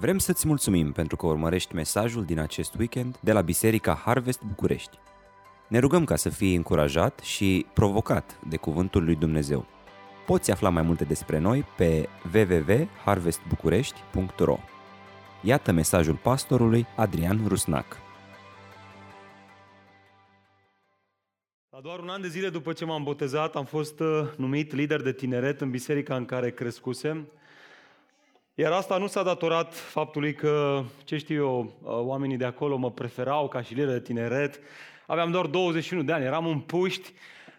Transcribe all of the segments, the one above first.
Vrem să-ți mulțumim pentru că urmărești mesajul din acest weekend de la Biserica Harvest București. Ne rugăm ca să fii încurajat și provocat de Cuvântul lui Dumnezeu. Poți afla mai multe despre noi pe www.harvestbucurești.ro Iată mesajul pastorului Adrian Rusnac. La doar un an de zile după ce m-am botezat, am fost uh, numit lider de tineret în biserica în care crescusem. Iar asta nu s-a datorat faptului că, ce știu eu, uh, oamenii de acolo mă preferau ca și lider de tineret. Aveam doar 21 de ani, eram un puști,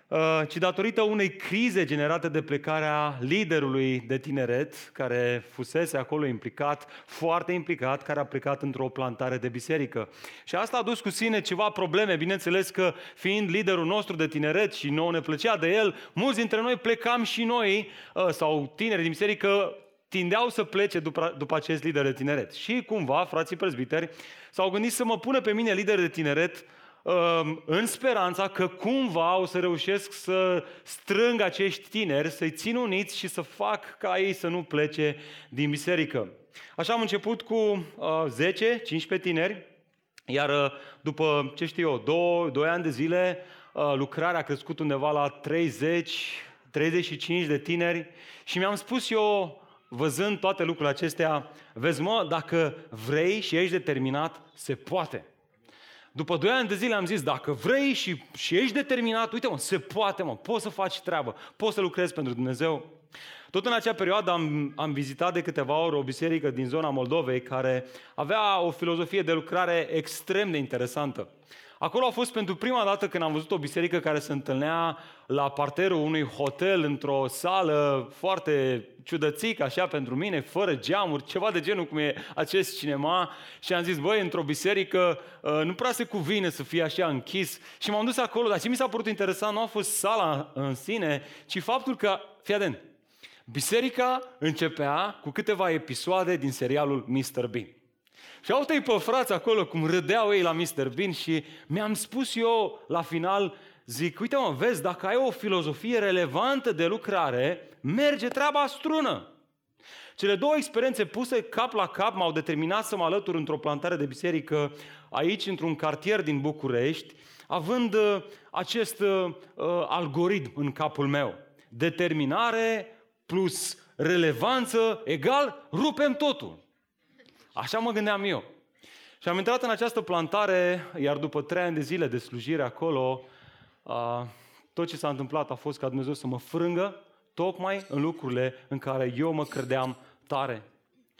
uh, ci datorită unei crize generate de plecarea liderului de tineret, care fusese acolo implicat, foarte implicat, care a plecat într-o plantare de biserică. Și asta a dus cu sine ceva probleme, bineînțeles că fiind liderul nostru de tineret și nouă ne plăcea de el, mulți dintre noi plecam și noi, uh, sau tineri din biserică, tindeau să plece după, după acest lider de tineret. Și cumva, frații prezbiteri, s-au gândit să mă pună pe mine lider de tineret um, în speranța că cumva o să reușesc să strâng acești tineri, să-i țin uniți și să fac ca ei să nu plece din biserică. Așa am început cu uh, 10-15 tineri, iar uh, după, ce știu eu, 2, 2 ani de zile, uh, lucrarea a crescut undeva la 30, 35 de tineri și mi-am spus eu văzând toate lucrurile acestea, vezi mă, dacă vrei și ești determinat, se poate. După doi ani de zile am zis, dacă vrei și, și ești determinat, uite mă, se poate mă, poți să faci treabă, poți să lucrezi pentru Dumnezeu. Tot în acea perioadă am, am vizitat de câteva ori o biserică din zona Moldovei care avea o filozofie de lucrare extrem de interesantă. Acolo a fost pentru prima dată când am văzut o biserică care se întâlnea la parterul unui hotel, într-o sală foarte ciudățică, așa pentru mine, fără geamuri, ceva de genul cum e acest cinema. Și am zis, băi, într-o biserică uh, nu prea se cuvine să fie așa închis. Și m-am dus acolo, dar ce mi s-a părut interesant nu a fost sala în sine, ci faptul că, fii atent, biserica începea cu câteva episoade din serialul Mr. Bean. Și au pe frați acolo cum râdeau ei la Mr. Bean și mi-am spus eu la final, zic, uite mă, vezi, dacă ai o filozofie relevantă de lucrare, merge treaba strună. Cele două experiențe puse cap la cap m-au determinat să mă alătur într-o plantare de biserică aici, într-un cartier din București, având uh, acest uh, uh, algoritm în capul meu. Determinare plus relevanță egal, rupem totul. Așa mă gândeam eu. Și am intrat în această plantare, iar după trei ani de zile de slujire acolo, tot ce s-a întâmplat a fost ca Dumnezeu să mă frângă tocmai în lucrurile în care eu mă credeam tare.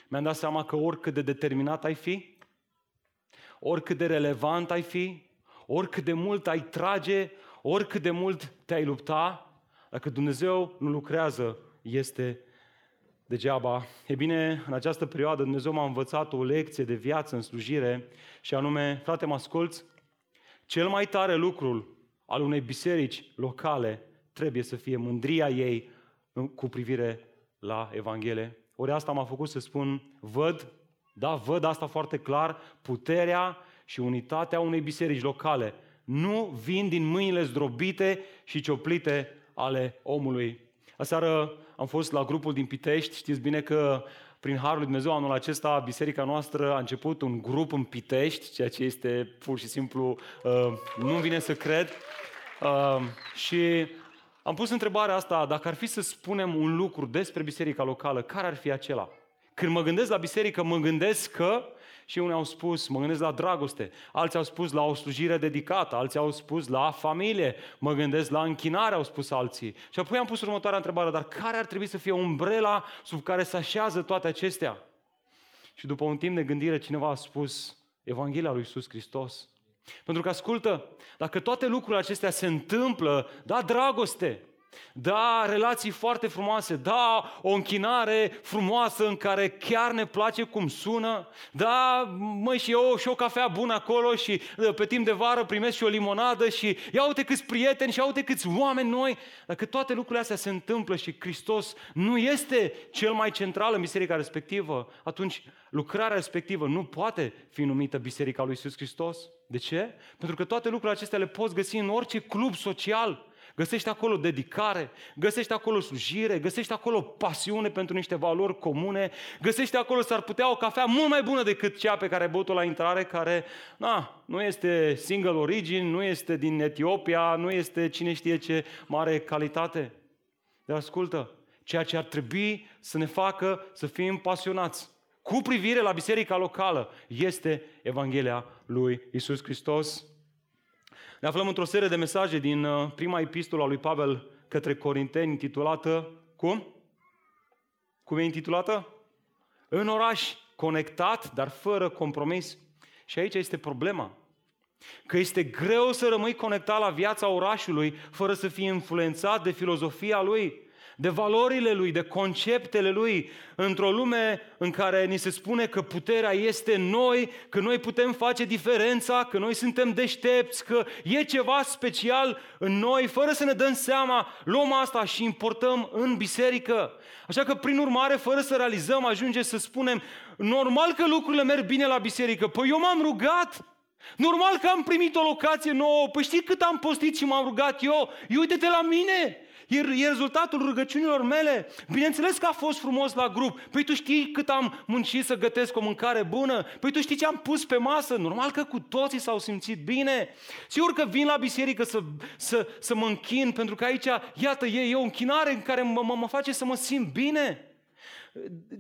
Mi-am dat seama că oricât de determinat ai fi, oricât de relevant ai fi, oricât de mult ai trage, oricât de mult te-ai lupta, dacă Dumnezeu nu lucrează, este degeaba. E bine, în această perioadă Dumnezeu m-a învățat o lecție de viață în slujire și anume, frate, mă asculți? Cel mai tare lucru al unei biserici locale trebuie să fie mândria ei cu privire la Evanghelie. Ori asta m-a făcut să spun, văd, da, văd asta foarte clar, puterea și unitatea unei biserici locale nu vin din mâinile zdrobite și cioplite ale omului. Aseară am fost la grupul din Pitești, știți bine că prin Harul lui Dumnezeu anul acesta biserica noastră a început un grup în Pitești, ceea ce este pur și simplu, uh, nu vine să cred. Uh, și am pus întrebarea asta, dacă ar fi să spunem un lucru despre biserica locală, care ar fi acela? Când mă gândesc la biserică, mă gândesc că și unii au spus, mă gândesc la dragoste, alții au spus la o slujire dedicată, alții au spus la familie, mă gândesc la închinare, au spus alții. Și apoi am pus următoarea întrebare, dar care ar trebui să fie umbrela sub care se așează toate acestea? Și după un timp de gândire, cineva a spus Evanghelia lui Iisus Hristos. Pentru că, ascultă, dacă toate lucrurile acestea se întâmplă, da, dragoste, da, relații foarte frumoase, da, o închinare frumoasă în care chiar ne place cum sună, da, măi, și eu și o cafea bună acolo și uh, pe timp de vară primesc și o limonadă și ia uite câți prieteni și ia uite câți oameni noi. Dacă toate lucrurile astea se întâmplă și Hristos nu este cel mai central în biserica respectivă, atunci lucrarea respectivă nu poate fi numită Biserica lui Iisus Hristos. De ce? Pentru că toate lucrurile acestea le poți găsi în orice club social, Găsești acolo dedicare, găsești acolo slujire, găsești acolo pasiune pentru niște valori comune, găsești acolo s-ar putea o cafea mult mai bună decât cea pe care ai băut-o la intrare, care na, nu este single origin, nu este din Etiopia, nu este cine știe ce mare calitate. Dar ascultă, ceea ce ar trebui să ne facă să fim pasionați cu privire la biserica locală este Evanghelia lui Isus Hristos. Ne aflăm într-o serie de mesaje din uh, prima epistolă a lui Pavel către Corinteni, intitulată cum? Cum e intitulată? În oraș, conectat, dar fără compromis. Și aici este problema. Că este greu să rămâi conectat la viața orașului fără să fii influențat de filozofia lui de valorile lui, de conceptele lui, într-o lume în care ni se spune că puterea este noi, că noi putem face diferența, că noi suntem deștepți, că e ceva special în noi, fără să ne dăm seama, luăm asta și importăm în biserică. Așa că, prin urmare, fără să realizăm, ajunge să spunem, normal că lucrurile merg bine la biserică, păi eu m-am rugat, Normal că am primit o locație nouă, păi știi cât am postit și m-am rugat eu? Eu uite-te la mine, E, e rezultatul rugăciunilor mele. Bineînțeles că a fost frumos la grup. Păi tu știi cât am muncit să gătesc o mâncare bună? Păi tu știi ce am pus pe masă? Normal că cu toții s-au simțit bine. Sigur că vin la biserică să, să, să mă închin, pentru că aici, iată, e, e o închinare în care mă, mă, mă face să mă simt bine.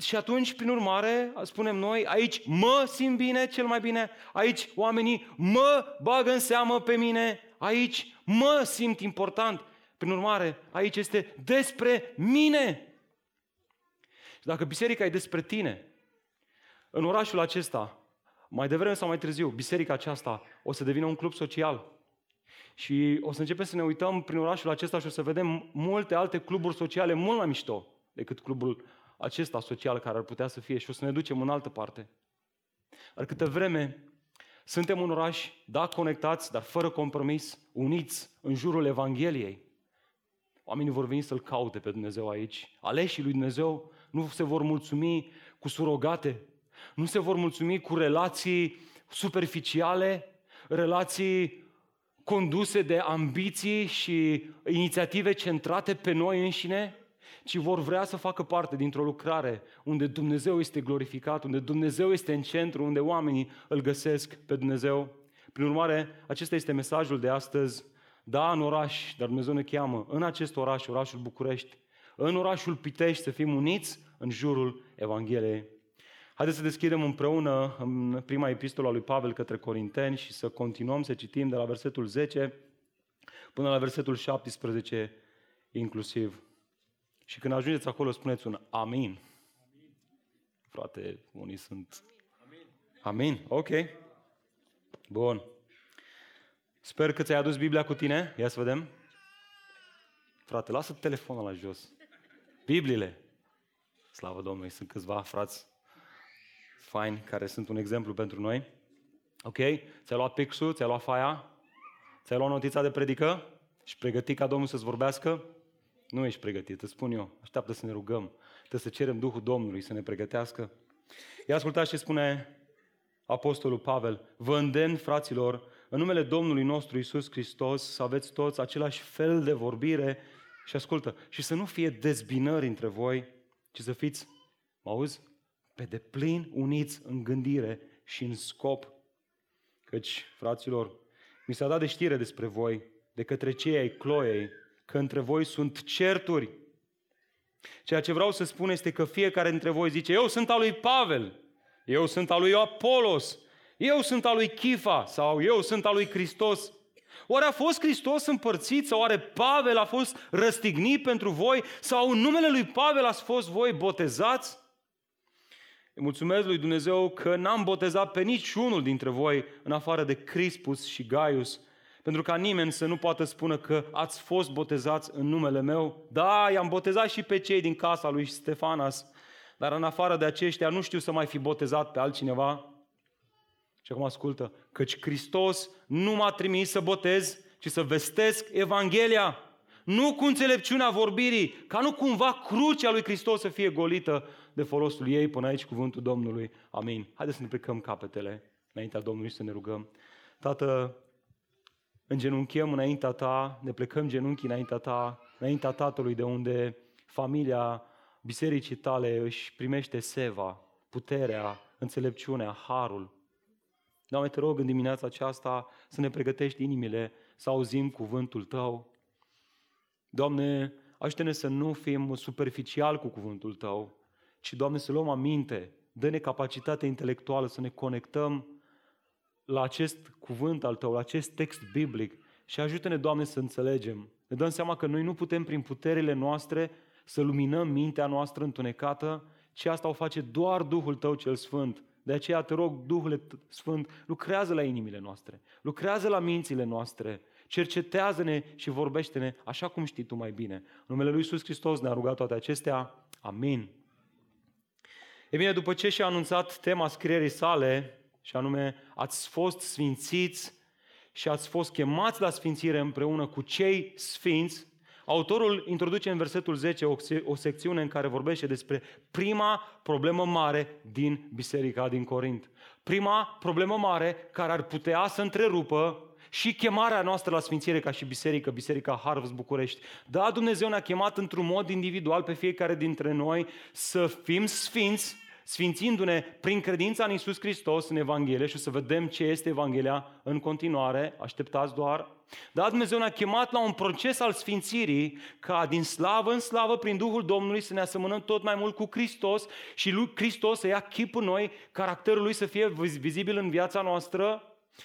Și atunci, prin urmare, spunem noi, aici mă simt bine cel mai bine, aici oamenii mă bagă în seamă pe mine, aici mă simt important. Prin urmare, aici este despre mine. Și dacă biserica e despre tine, în orașul acesta, mai devreme sau mai târziu, biserica aceasta o să devină un club social. Și o să începem să ne uităm prin orașul acesta și o să vedem multe alte cluburi sociale mult mai mișto decât clubul acesta social care ar putea să fie și o să ne ducem în altă parte. Dar câte vreme suntem un oraș, da, conectați, dar fără compromis, uniți în jurul Evangheliei, Oamenii vor veni să-L caute pe Dumnezeu aici. Aleșii lui Dumnezeu nu se vor mulțumi cu surogate, nu se vor mulțumi cu relații superficiale, relații conduse de ambiții și inițiative centrate pe noi înșine, ci vor vrea să facă parte dintr-o lucrare unde Dumnezeu este glorificat, unde Dumnezeu este în centru, unde oamenii îl găsesc pe Dumnezeu. Prin urmare, acesta este mesajul de astăzi da, în oraș, dar Dumnezeu ne cheamă în acest oraș, orașul București, în orașul Pitești, să fim uniți în jurul Evangheliei. Haideți să deschidem împreună în prima epistolă a lui Pavel către Corinteni și să continuăm să citim de la versetul 10 până la versetul 17 inclusiv. Și când ajungeți acolo, spuneți un amin. amin. Frate, unii sunt... Amin. Amin, ok. Bun. Sper că ți-ai adus Biblia cu tine. Ia să vedem. Frate, lasă telefonul la jos. Bibliile. Slavă Domnului, sunt câțiva frați faini care sunt un exemplu pentru noi. Ok? Ți-ai luat pixul, ți-ai luat faia, ți-ai luat notița de predică și pregătit ca Domnul să-ți vorbească? Nu ești pregătit, îți spun eu. Așteaptă să ne rugăm. Trebuie să cerem Duhul Domnului să ne pregătească. Ia ascultați ce spune Apostolul Pavel. Vă îndemn, fraților, în numele Domnului nostru Isus Hristos să aveți toți același fel de vorbire și ascultă, și să nu fie dezbinări între voi, ci să fiți, mă auzi, pe deplin uniți în gândire și în scop. Căci, fraților, mi s-a dat de știre despre voi, de către cei ai Cloiei, că între voi sunt certuri. Ceea ce vreau să spun este că fiecare dintre voi zice, eu sunt al lui Pavel, eu sunt al lui Apolos, eu sunt al lui Chifa sau eu sunt al lui Hristos. Oare a fost Hristos împărțit sau oare Pavel a fost răstignit pentru voi sau în numele lui Pavel ați fost voi botezați? Îi mulțumesc lui Dumnezeu că n-am botezat pe niciunul dintre voi în afară de Crispus și Gaius, pentru ca nimeni să nu poată spune că ați fost botezați în numele meu. Da, i-am botezat și pe cei din casa lui Stefanas, dar în afară de aceștia nu știu să mai fi botezat pe altcineva. Și acum ascultă, căci Hristos nu m-a trimis să botez, ci să vestesc Evanghelia. Nu cu înțelepciunea vorbirii, ca nu cumva crucea lui Hristos să fie golită de folosul ei până aici cuvântul Domnului. Amin. Haideți să ne plecăm capetele înaintea Domnului și să ne rugăm. Tată, îngenunchem înaintea ta, ne plecăm genunchii înaintea ta, înaintea Tatălui de unde familia bisericii tale își primește seva, puterea, înțelepciunea, harul. Doamne, te rog în dimineața aceasta să ne pregătești inimile, să auzim cuvântul Tău. Doamne, ajută-ne să nu fim superficial cu cuvântul Tău, ci, Doamne, să luăm aminte, dă-ne capacitatea intelectuală să ne conectăm la acest cuvânt al Tău, la acest text biblic și ajută-ne, Doamne, să înțelegem. Ne dăm seama că noi nu putem prin puterile noastre să luminăm mintea noastră întunecată, ci asta o face doar Duhul Tău cel Sfânt. De aceea te rog, Duhul Sfânt, lucrează la inimile noastre, lucrează la mințile noastre, cercetează-ne și vorbește-ne așa cum știi Tu mai bine. În numele Lui Iisus Hristos ne-a rugat toate acestea. Amin. E bine, după ce și-a anunțat tema scrierii sale, și anume, ați fost sfințiți și ați fost chemați la sfințire împreună cu cei sfinți, autorul introduce în versetul 10 o, o secțiune în care vorbește despre prima problemă mare din biserica din Corint. Prima problemă mare care ar putea să întrerupă și chemarea noastră la sfințire ca și biserică, Biserica Harvest București. Da, Dumnezeu ne-a chemat într-un mod individual pe fiecare dintre noi să fim sfinți, sfințindu-ne prin credința în Isus Hristos în Evanghelie și o să vedem ce este Evanghelia în continuare, așteptați doar. Dar Dumnezeu ne-a chemat la un proces al sfințirii ca din slavă în slavă prin Duhul Domnului să ne asemănăm tot mai mult cu Hristos și lui Hristos să ia chip în noi, caracterul lui să fie vizibil în viața noastră,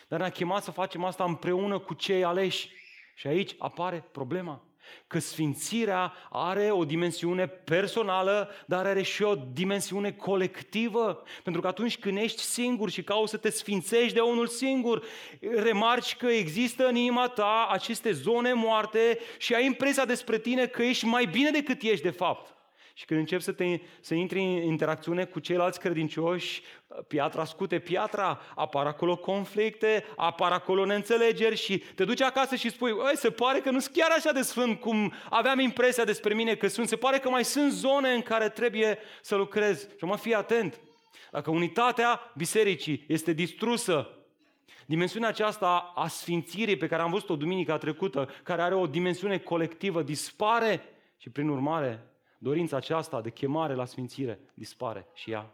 dar ne-a chemat să facem asta împreună cu cei aleși. Și aici apare problema. Că sfințirea are o dimensiune personală, dar are și o dimensiune colectivă. Pentru că atunci când ești singur și cauți să te sfințești de unul singur, remarci că există în inima ta aceste zone moarte și ai impresia despre tine că ești mai bine decât ești de fapt. Și când începi să, te, să intri în interacțiune cu ceilalți credincioși, piatra scute piatra, apar acolo conflicte, apar acolo neînțelegeri și te duci acasă și spui, Oi, se pare că nu sunt chiar așa de sfânt cum aveam impresia despre mine că sunt, se pare că mai sunt zone în care trebuie să lucrez. Și mă fii atent, dacă unitatea bisericii este distrusă, dimensiunea aceasta a sfințirii pe care am văzut-o duminica trecută, care are o dimensiune colectivă, dispare și prin urmare dorința aceasta de chemare la sfințire dispare și ea.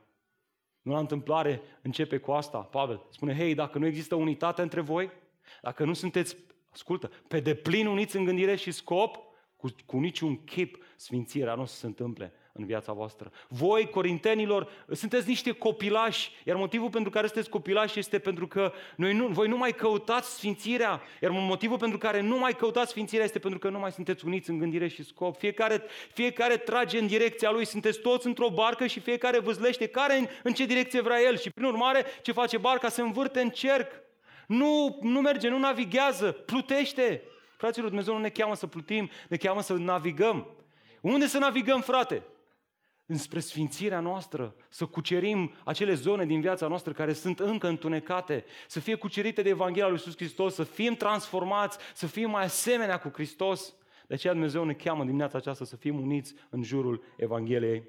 Nu la întâmplare începe cu asta, Pavel. Spune, hei, dacă nu există unitate între voi, dacă nu sunteți, ascultă, pe deplin uniți în gândire și scop, cu, cu niciun chip sfințirea nu o să se întâmple în viața voastră. Voi, corintenilor, sunteți niște copilași, iar motivul pentru care sunteți copilași este pentru că noi nu, voi nu mai căutați sfințirea, iar motivul pentru care nu mai căutați sfințirea este pentru că nu mai sunteți uniți în gândire și scop. Fiecare, fiecare trage în direcția lui, sunteți toți într-o barcă și fiecare vâzlește care în, în ce direcție vrea el și prin urmare ce face barca se învârte în cerc. Nu, nu merge, nu navighează, plutește. Fraților, Dumnezeu nu ne cheamă să plutim, ne cheamă să navigăm. Unde să navigăm, frate? Înspre sfințirea noastră, să cucerim acele zone din viața noastră care sunt încă întunecate, să fie cucerite de Evanghelia lui Iisus Hristos, să fim transformați, să fim mai asemenea cu Hristos. De aceea Dumnezeu ne cheamă dimineața aceasta să fim uniți în jurul Evangheliei.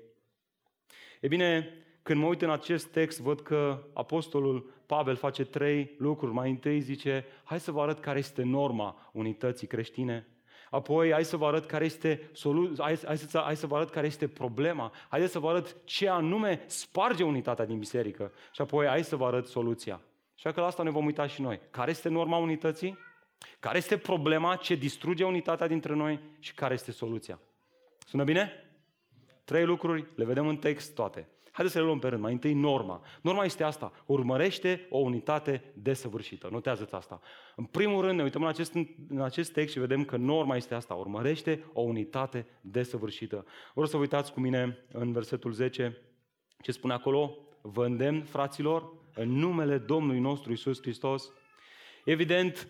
E bine, când mă uit în acest text, văd că Apostolul Pavel face trei lucruri. Mai întâi zice, hai să vă arăt care este norma unității creștine. Apoi, hai să vă arăt care este solu- hai, hai, să, hai să vă arăt care este problema. Haideți să vă arăt ce anume sparge unitatea din biserică. Și apoi, hai să vă arăt soluția. Așa că la asta ne vom uita și noi. Care este norma unității? Care este problema ce distruge unitatea dintre noi și care este soluția? Sună bine? Trei lucruri, le vedem în text toate. Haideți să le luăm pe rând. Mai întâi norma. Norma este asta. Urmărește o unitate desăvârșită. Notează-ți asta. În primul rând ne uităm în acest, în acest text și vedem că norma este asta. Urmărește o unitate desăvârșită. Vreau să vă uitați cu mine în versetul 10 ce spune acolo. Vă îndemn, fraților, în numele Domnului nostru Isus Hristos. Evident,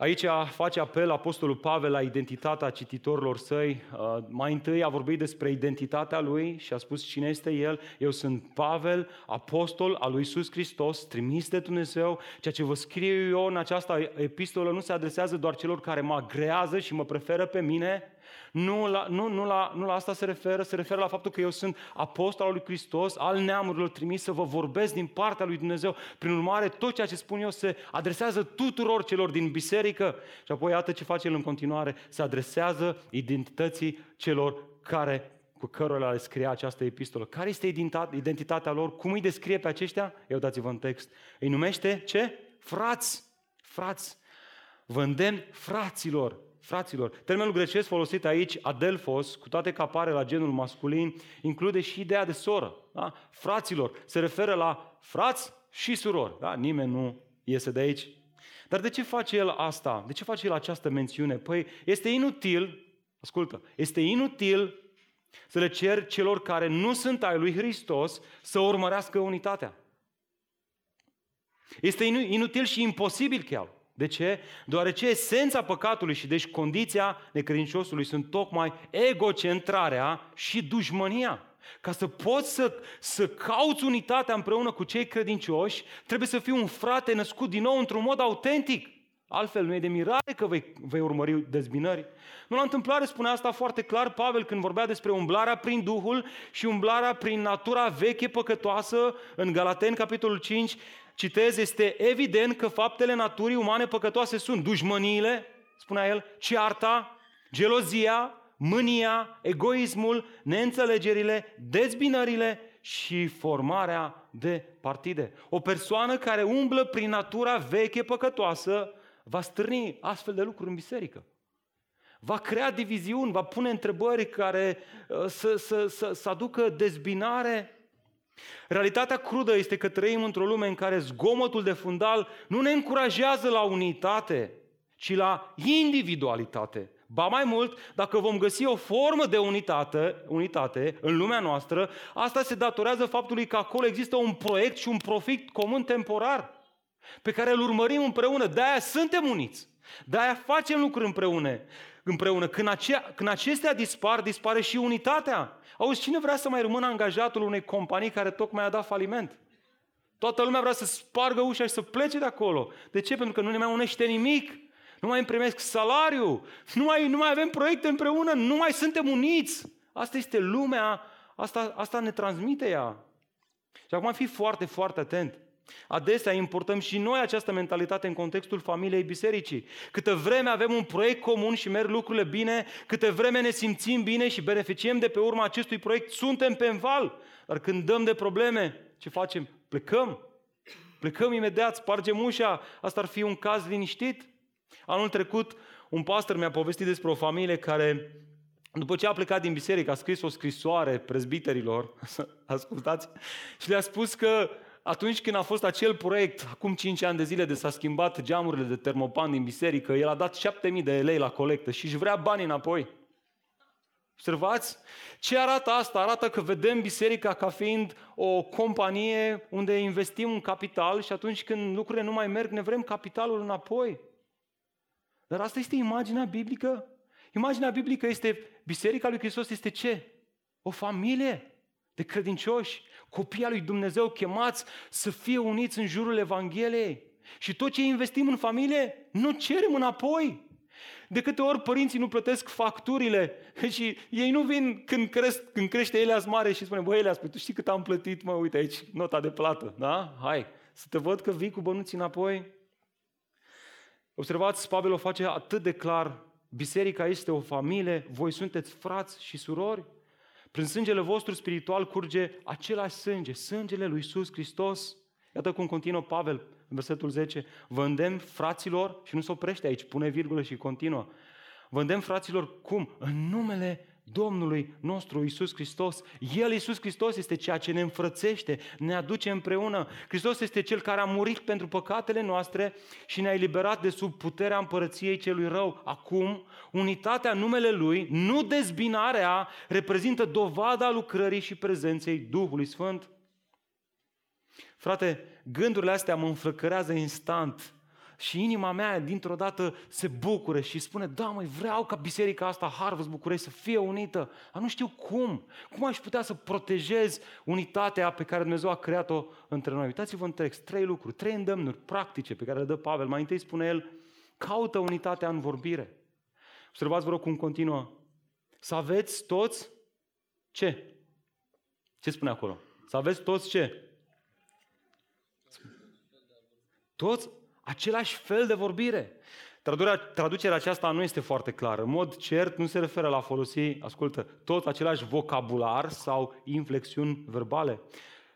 Aici face apel Apostolul Pavel la identitatea cititorilor săi. Uh, mai întâi a vorbit despre identitatea lui și a spus cine este el. Eu sunt Pavel, apostol al lui Iisus Hristos, trimis de Dumnezeu. Ceea ce vă scriu eu în această epistolă nu se adresează doar celor care mă agrează și mă preferă pe mine, Nu la, nu, nu, la, nu la asta se referă, se referă la faptul că eu sunt apostol al lui Hristos, al neamurilor trimis să vă vorbesc din partea lui Dumnezeu. Prin urmare, tot ceea ce spun eu se adresează tuturor celor din biserică. Și apoi iată ce face el în continuare, se adresează identității celor care cu cărora le scria această epistolă. Care este identitatea lor? Cum îi descrie pe aceștia? Eu dați-vă în text. Îi numește ce? Frați. Frați. Vă îndemn fraților. Fraților. Termenul grecesc folosit aici, adelfos, cu toate că apare la genul masculin, include și ideea de soră. Da? Fraților. Se referă la frați și surori. Da? Nimeni nu iese de aici. Dar de ce face el asta? De ce face el această mențiune? Păi este inutil, ascultă, este inutil să le cer celor care nu sunt ai lui Hristos să urmărească unitatea. Este inutil și imposibil chiar. De ce? Deoarece esența păcatului și deci condiția necredinciosului sunt tocmai egocentrarea și dușmânia. Ca să poți să, să cauți unitatea împreună cu cei credincioși, trebuie să fii un frate născut din nou într-un mod autentic. Altfel nu e de mirare că vei, vei urmări dezbinări. Nu la întâmplare spune asta foarte clar Pavel când vorbea despre umblarea prin Duhul și umblarea prin natura veche păcătoasă în Galateni, capitolul 5, citez, este evident că faptele naturii umane păcătoase sunt dușmăniile, spunea el, cearta, gelozia, mânia, egoismul, neînțelegerile, dezbinările și formarea de partide. O persoană care umblă prin natura veche păcătoasă va stârni astfel de lucruri în biserică. Va crea diviziuni, va pune întrebări care uh, să, să, să, să aducă dezbinare. Realitatea crudă este că trăim într-o lume în care zgomotul de fundal nu ne încurajează la unitate, ci la individualitate. Ba mai mult, dacă vom găsi o formă de unitate, unitate în lumea noastră, asta se datorează faptului că acolo există un proiect și un profit comun temporar pe care îl urmărim împreună. De-aia suntem uniți. De-aia facem lucruri împreună. împreună. Când, acea, când acestea dispar, dispare și unitatea. Auzi, cine vrea să mai rămână angajatul unei companii care tocmai a dat faliment? Toată lumea vrea să spargă ușa și să plece de acolo. De ce? Pentru că nu ne mai unește nimic. Nu mai îmi primesc salariu. Nu mai, nu mai avem proiecte împreună. Nu mai suntem uniți. Asta este lumea. Asta, asta ne transmite ea. Și acum fi foarte, foarte atent. Adesea importăm și noi această mentalitate în contextul familiei bisericii. Câte vreme avem un proiect comun și merg lucrurile bine, câte vreme ne simțim bine și beneficiem de pe urma acestui proiect, suntem pe înval. Dar când dăm de probleme, ce facem? Plecăm. Plecăm imediat, spargem ușa. Asta ar fi un caz liniștit. Anul trecut, un pastor mi-a povestit despre o familie care după ce a plecat din biserică, a scris o scrisoare prezbiterilor, ascultați, și le-a spus că atunci când a fost acel proiect, acum 5 ani de zile de s-a schimbat geamurile de termopan din biserică, el a dat 7000 de lei la colectă și își vrea bani înapoi. Observați? Ce arată asta? Arată că vedem biserica ca fiind o companie unde investim un capital și atunci când lucrurile nu mai merg, ne vrem capitalul înapoi. Dar asta este imaginea biblică? Imaginea biblică este, Biserica lui Hristos este ce? O familie de credincioși copii al lui Dumnezeu chemați să fie uniți în jurul Evangheliei. Și tot ce investim în familie, nu cerem înapoi. De câte ori părinții nu plătesc facturile și ei nu vin când, cresc, când crește Elias mare și spune, băi Elias, păi tu știi cât am plătit, mă, uite aici, nota de plată, da? Hai, să te văd că vii cu bănuții înapoi. Observați, Pavel o face atât de clar, biserica este o familie, voi sunteți frați și surori. Prin sângele vostru spiritual curge același sânge, sângele lui Iisus Hristos. Iată cum continuă Pavel în versetul 10. Vă îndemn, fraților, și nu se oprește aici, pune virgulă și continuă. Vă îndemn, fraților, cum? În numele Domnului nostru Isus Hristos. El, Isus Hristos, este ceea ce ne înfrățește, ne aduce împreună. Hristos este Cel care a murit pentru păcatele noastre și ne-a eliberat de sub puterea împărăției celui rău. Acum, unitatea numele Lui, nu dezbinarea, reprezintă dovada lucrării și prezenței Duhului Sfânt. Frate, gândurile astea mă înflăcărează instant și inima mea dintr-o dată se bucură și spune, da măi, vreau ca biserica asta, Harvest București, să fie unită. Dar nu știu cum. Cum aș putea să protejez unitatea pe care Dumnezeu a creat-o între noi? Uitați-vă în text, trei lucruri, trei îndemnuri practice pe care le dă Pavel. Mai întâi spune el, caută unitatea în vorbire. Observați, vă rog, cum continuă. Să aveți toți ce? Ce spune acolo? Să aveți toți ce? Toți același fel de vorbire. Traducerea aceasta nu este foarte clară. În mod cert nu se referă la folosi, ascultă, tot același vocabular sau inflexiuni verbale.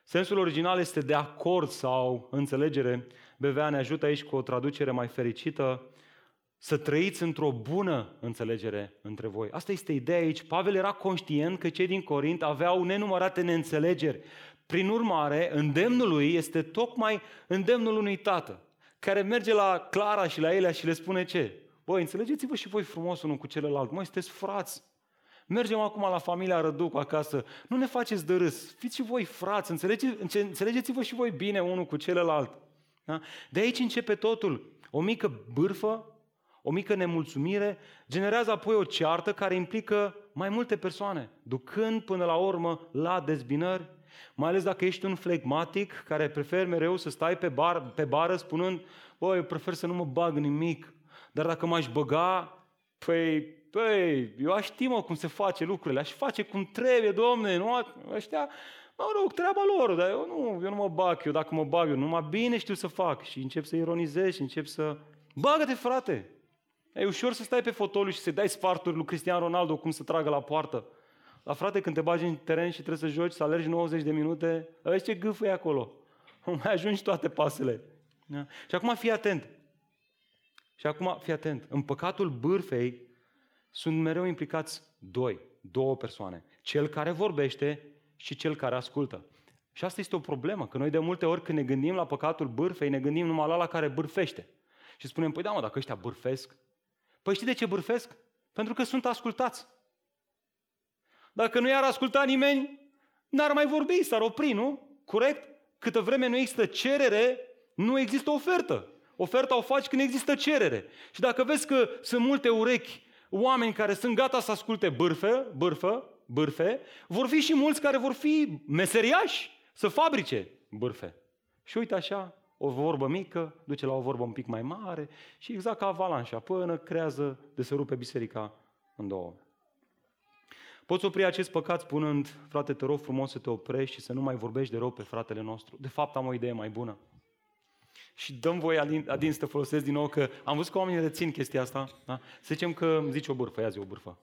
Sensul original este de acord sau înțelegere. BVA ne ajută aici cu o traducere mai fericită să trăiți într-o bună înțelegere între voi. Asta este ideea aici. Pavel era conștient că cei din Corint aveau nenumărate neînțelegeri. Prin urmare, îndemnul lui este tocmai îndemnul unui tată care merge la Clara și la Elia și le spune ce? Voi, înțelegeți-vă și voi frumos unul cu celălalt. Mai sunteți frați. Mergem acum la familia Răducu acasă. Nu ne faceți de râs. Fiți și voi frați. Înțelegeți, înțelegeți-vă și voi bine unul cu celălalt. Da? De aici începe totul. O mică bârfă, o mică nemulțumire, generează apoi o ceartă care implică mai multe persoane, ducând până la urmă la dezbinări, mai ales dacă ești un flegmatic care preferi mereu să stai pe, bar, pe bară spunând, băi, eu prefer să nu mă bag nimic, dar dacă m-aș băga, păi, păi, eu aș ști, mă, cum se face lucrurile, aș face cum trebuie, domne, nu? Ăștia, mă rog, treaba lor, dar eu nu, eu nu mă bag, eu dacă mă bag, eu numai bine știu să fac și încep să ironizez și încep să... Bagă-te, frate! E ușor să stai pe fotoliu și să dai sfaturi lui Cristian Ronaldo cum să tragă la poartă. La frate, când te bagi în teren și trebuie să joci, să alergi 90 de minute, vezi ce gâfă e acolo. Mai ajungi toate pasele. Da? Și acum fii atent. Și acum fii atent. În păcatul bârfei sunt mereu implicați doi, două persoane. Cel care vorbește și cel care ascultă. Și asta este o problemă, că noi de multe ori când ne gândim la păcatul bârfei, ne gândim numai la la care bârfește. Și spunem, păi da mă, dacă ăștia bârfesc, Păi știi de ce bârfesc? Pentru că sunt ascultați. Dacă nu i-ar asculta nimeni, n-ar mai vorbi, s-ar opri, nu? Corect? Câtă vreme nu există cerere, nu există ofertă. Oferta o faci când există cerere. Și dacă vezi că sunt multe urechi, oameni care sunt gata să asculte bârfe, bârfă, bârfe, vor fi și mulți care vor fi meseriași să fabrice bârfe. Și uite așa, o vorbă mică duce la o vorbă un pic mai mare și exact ca avalanșa, până creează de se rupe biserica în două. Poți opri acest păcat spunând, frate, te rog frumos să te oprești și să nu mai vorbești de rău pe fratele nostru. De fapt, am o idee mai bună. Și dăm voie, Adin, Adin să te folosesc din nou, că am văzut că oamenii rețin chestia asta. Da? Să zicem că îmi zici o bârfă, ia zi o bârfă.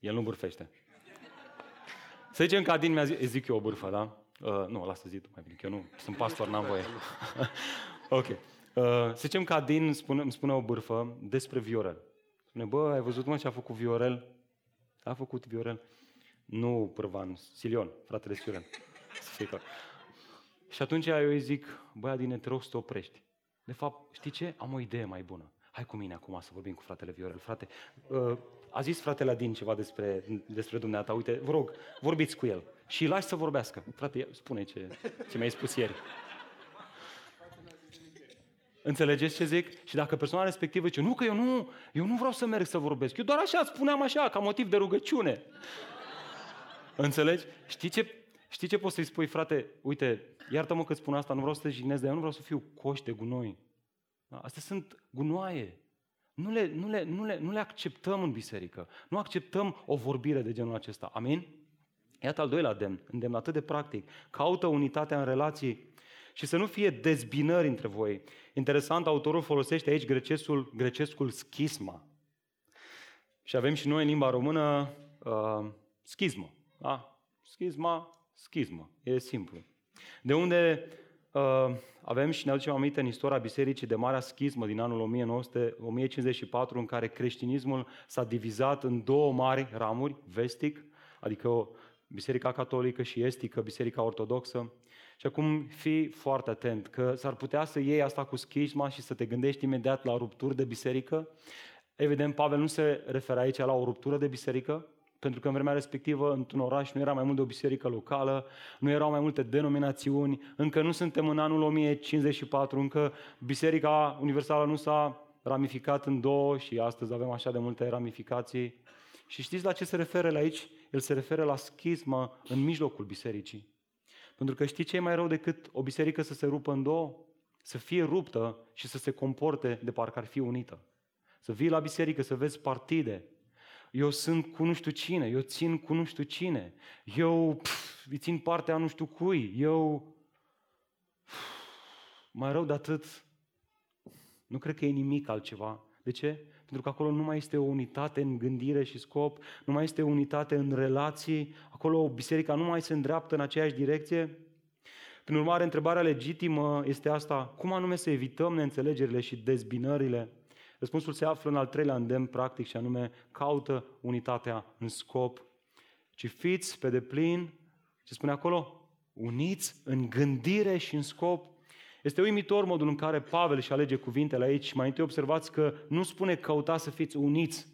El nu bârfește. Să zicem că Adin mi-a zis, zic eu o bârfă, da? Uh, nu, lasă zi tu mai bine, că eu nu sunt pastor, n-am voie. ok. Uh, să zicem că Adin spune, îmi spune o bârfă despre Viorel. Spune, bă, ai văzut mă ce a făcut Viorel? A făcut Viorel? Nu Pârvan, Silion, fratele Silion. Să fie clar. Și atunci eu îi zic, băi Adine, te rog să te oprești. De fapt, știi ce? Am o idee mai bună. Hai cu mine acum să vorbim cu fratele Viorel. Frate, uh, a zis fratele Adin ceva despre, despre dumneata. Uite, vă rog, vorbiți cu el. Și lași să vorbească. Frate, spune ce, ce mi-ai spus ieri. Înțelegeți ce zic? Și dacă persoana respectivă zice, nu că eu nu, eu nu vreau să merg să vorbesc, eu doar așa spuneam așa, ca motiv de rugăciune. Înțelegi? Știi ce, știi ce poți să-i spui, frate? Uite, iartă-mă că spun asta, nu vreau să te jignesc, dar eu nu vreau să fiu coș de gunoi. Da? Astea sunt gunoaie. Nu le, nu, le, nu, le, nu le acceptăm în biserică. Nu acceptăm o vorbire de genul acesta. Amin? Iată al doilea demn, îndemn atât de practic. Caută unitatea în relații și să nu fie dezbinări între voi. Interesant, autorul folosește aici grecescul, grecescul schisma. Și avem și noi în limba română uh, schismă. Da? Schisma, schismă. E simplu. De unde uh, avem și ne aducem aminte în istoria Bisericii de Marea Schismă din anul 1900, 1054, în care creștinismul s-a divizat în două mari ramuri, vestic, adică o Biserica Catolică și Estică, Biserica Ortodoxă. Și acum fii foarte atent, că s-ar putea să iei asta cu schisma și să te gândești imediat la rupturi de biserică. Evident, Pavel nu se referă aici la o ruptură de biserică, pentru că în vremea respectivă, într-un oraș, nu era mai mult de o biserică locală, nu erau mai multe denominațiuni, încă nu suntem în anul 1054, încă Biserica Universală nu s-a ramificat în două și astăzi avem așa de multe ramificații. Și știți la ce se referă la aici? El se referă la schismă în mijlocul bisericii. Pentru că știi ce e mai rău decât o biserică să se rupă în două? Să fie ruptă și să se comporte de parcă ar fi unită. Să vii la biserică, să vezi partide. Eu sunt cu nu știu cine, eu țin cu nu știu cine. Eu pf, îi țin partea nu știu cui. Eu... Pf, mai rău de atât, nu cred că e nimic altceva. De ce? Pentru că acolo nu mai este o unitate în gândire și scop, nu mai este o unitate în relații, acolo biserica nu mai se îndreaptă în aceeași direcție. Prin urmare, întrebarea legitimă este asta, cum anume să evităm neînțelegerile și dezbinările? Răspunsul se află în al treilea îndemn practic și anume caută unitatea în scop. Ci fiți pe deplin, ce spune acolo? Uniți în gândire și în scop. Este uimitor modul în care Pavel își alege cuvintele aici. Mai întâi observați că nu spune căuta să fiți uniți,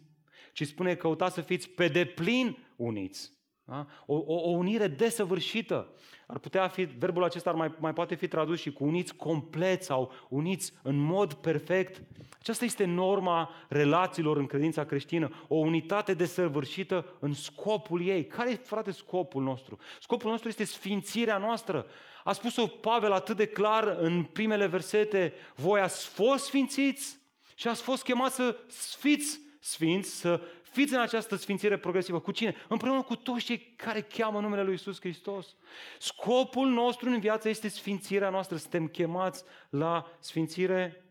ci spune căuta să fiți pe deplin uniți. Da? O, o, o unire desăvârșită. Ar putea fi, verbul acesta ar mai, mai poate fi tradus și cu uniți complet sau uniți în mod perfect. Aceasta este norma relațiilor în credința creștină. O unitate desăvârșită în scopul ei. Care e, frate, scopul nostru? Scopul nostru este sfințirea noastră. A spus-o Pavel atât de clar în primele versete. Voi ați fost sfințiți și ați fost chemați să fiți sfinți, să fiți în această sfințire progresivă. Cu cine? Împreună cu toți cei care cheamă numele Lui Isus Hristos. Scopul nostru în viață este sfințirea noastră. Suntem chemați la sfințire.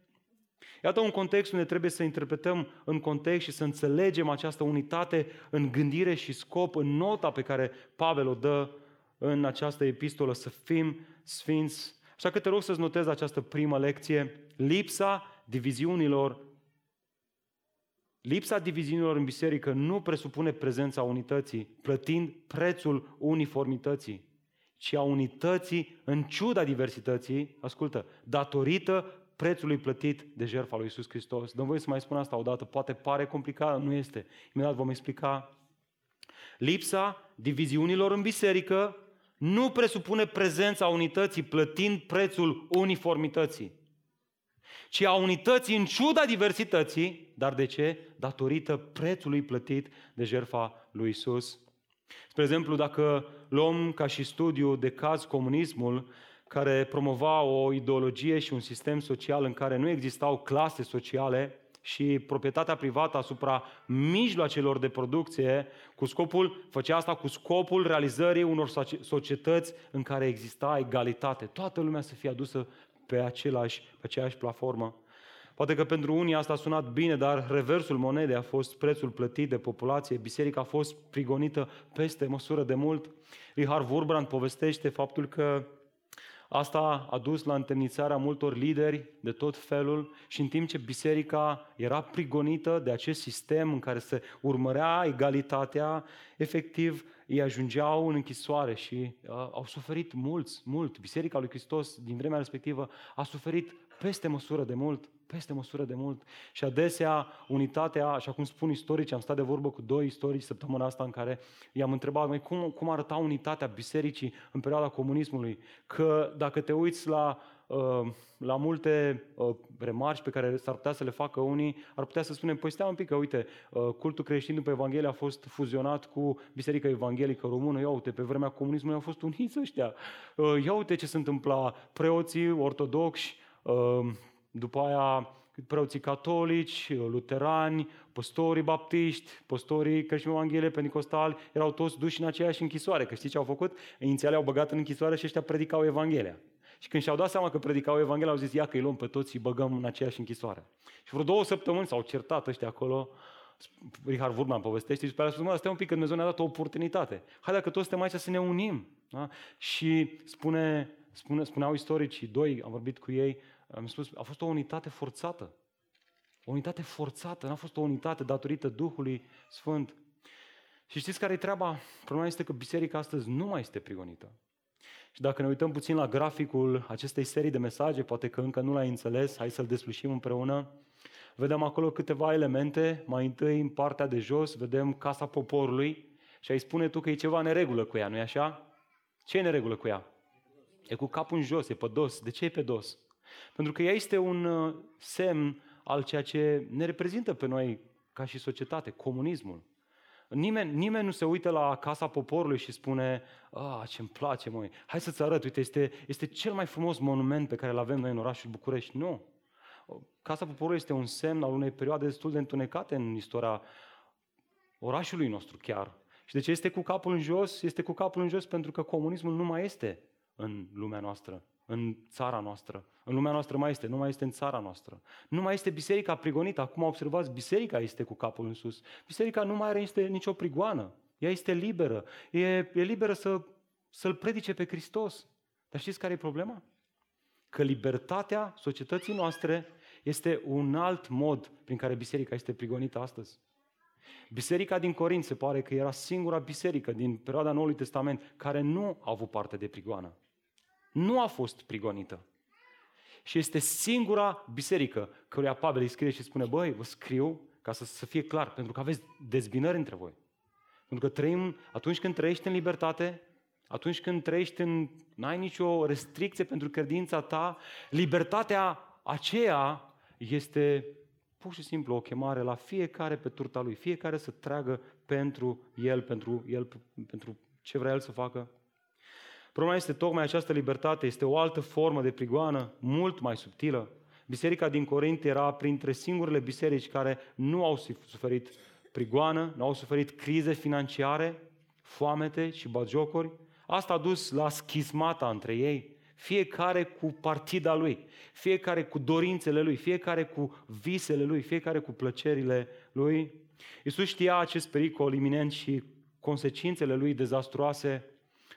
Iată un context unde trebuie să interpretăm în context și să înțelegem această unitate în gândire și scop, în nota pe care Pavel o dă în această epistolă, să fim sfinți. Așa că te rog să-ți notezi această primă lecție, lipsa diviziunilor Lipsa diviziunilor în biserică nu presupune prezența unității, plătind prețul uniformității, ci a unității în ciuda diversității, ascultă, datorită prețului plătit de jertfa lui Isus Hristos. Dăm voie să mai spun asta odată, poate pare complicat, nu este. Imediat vom explica. Lipsa diviziunilor în biserică nu presupune prezența unității, plătind prețul uniformității ci a unității în ciuda diversității, dar de ce? Datorită prețului plătit de jertfa lui Isus. Spre exemplu, dacă luăm ca și studiu de caz comunismul, care promova o ideologie și un sistem social în care nu existau clase sociale și proprietatea privată asupra mijloacelor de producție, cu scopul, făcea asta cu scopul realizării unor societăți în care exista egalitate. Toată lumea să fie adusă pe, același, pe aceeași platformă. Poate că pentru unii asta a sunat bine, dar reversul monedei a fost prețul plătit de populație. Biserica a fost prigonită peste măsură de mult. Richard Wurbrand povestește faptul că Asta a dus la întemnițarea multor lideri de tot felul și în timp ce biserica era prigonită de acest sistem în care se urmărea egalitatea, efectiv ei ajungeau în închisoare și uh, au suferit mulți, mult. Biserica lui Hristos din vremea respectivă a suferit peste măsură de mult, peste măsură de mult. Și adesea unitatea, așa cum spun istorici, am stat de vorbă cu doi istorici săptămâna asta în care i-am întrebat, mai cum, cum arăta unitatea bisericii în perioada comunismului? Că dacă te uiți la uh, la multe uh, remarci pe care s-ar putea să le facă unii, ar putea să spunem, păi stai un pic, că uite, uh, cultul creștin după Evanghelie a fost fuzionat cu Biserica Evanghelică Română, ia uite, pe vremea comunismului au fost uniți ăștia, ia uite ce se întâmpla, preoții ortodoxi, după aia preoții catolici, luterani, păstorii baptiști, păstorii creștini evanghelie, pentecostali, erau toți duși în aceeași închisoare. Că știți ce au făcut? Inițial au băgat în închisoare și ăștia predicau Evanghelia. Și când și-au dat seama că predicau Evanghelia, au zis, ia că îi luăm pe toți și băgăm în aceeași închisoare. Și vreo două săptămâni s-au certat ăștia acolo, Richard Wurman povestește și după aceea a spus, stai un pic că Dumnezeu ne-a dat o oportunitate. Hai dacă toți suntem aici să ne unim. Da? Și spune, spune, spuneau istoricii, doi, am vorbit cu ei, am spus, a fost o unitate forțată. O unitate forțată, n-a fost o unitate datorită Duhului Sfânt. Și știți care e treaba? Problema este că biserica astăzi nu mai este prigonită. Și dacă ne uităm puțin la graficul acestei serii de mesaje, poate că încă nu l-ai înțeles, hai să-l deslușim împreună. Vedem acolo câteva elemente. Mai întâi, în partea de jos, vedem casa poporului și ai spune tu că e ceva neregulă cu ea, nu-i așa? Ce e neregulă cu ea? E cu capul în jos, e pe dos. De ce e pe dos? Pentru că ea este un uh, semn al ceea ce ne reprezintă pe noi ca și societate, comunismul. Nimeni, nimeni nu se uită la Casa Poporului și spune, ah, ce-mi place, măi, hai să-ți arăt, uite, este, este cel mai frumos monument pe care îl avem noi în orașul București. Nu. Casa Poporului este un semn al unei perioade destul de întunecate în istoria orașului nostru chiar. Și de ce este cu capul în jos? Este cu capul în jos pentru că comunismul nu mai este în lumea noastră, în țara noastră. În lumea noastră mai este, nu mai este în țara noastră. Nu mai este biserica prigonită. Acum observați, biserica este cu capul în sus. Biserica nu mai are niște, nicio prigoană. Ea este liberă. E, e liberă să, să-L predice pe Hristos. Dar știți care e problema? Că libertatea societății noastre este un alt mod prin care biserica este prigonită astăzi. Biserica din Corint se pare că era singura biserică din perioada Noului Testament care nu a avut parte de prigoană. Nu a fost prigonită. Și este singura biserică căruia Pavel îi scrie și spune, băi, vă scriu ca să, să fie clar, pentru că aveți dezbinări între voi. Pentru că trăim, atunci când trăiești în libertate, atunci când trăiești în, n-ai nicio restricție pentru credința ta, libertatea aceea este pur și simplu o chemare la fiecare pe turta lui, fiecare să tragă pentru el, pentru el, pentru ce vrea el să facă. Problema este tocmai această libertate, este o altă formă de prigoană, mult mai subtilă. Biserica din Corint era printre singurele biserici care nu au suferit prigoană, nu au suferit crize financiare, foamete și bagiocuri. Asta a dus la schismata între ei fiecare cu partida lui, fiecare cu dorințele lui, fiecare cu visele lui, fiecare cu plăcerile lui. Iisus știa acest pericol iminent și consecințele lui dezastruoase.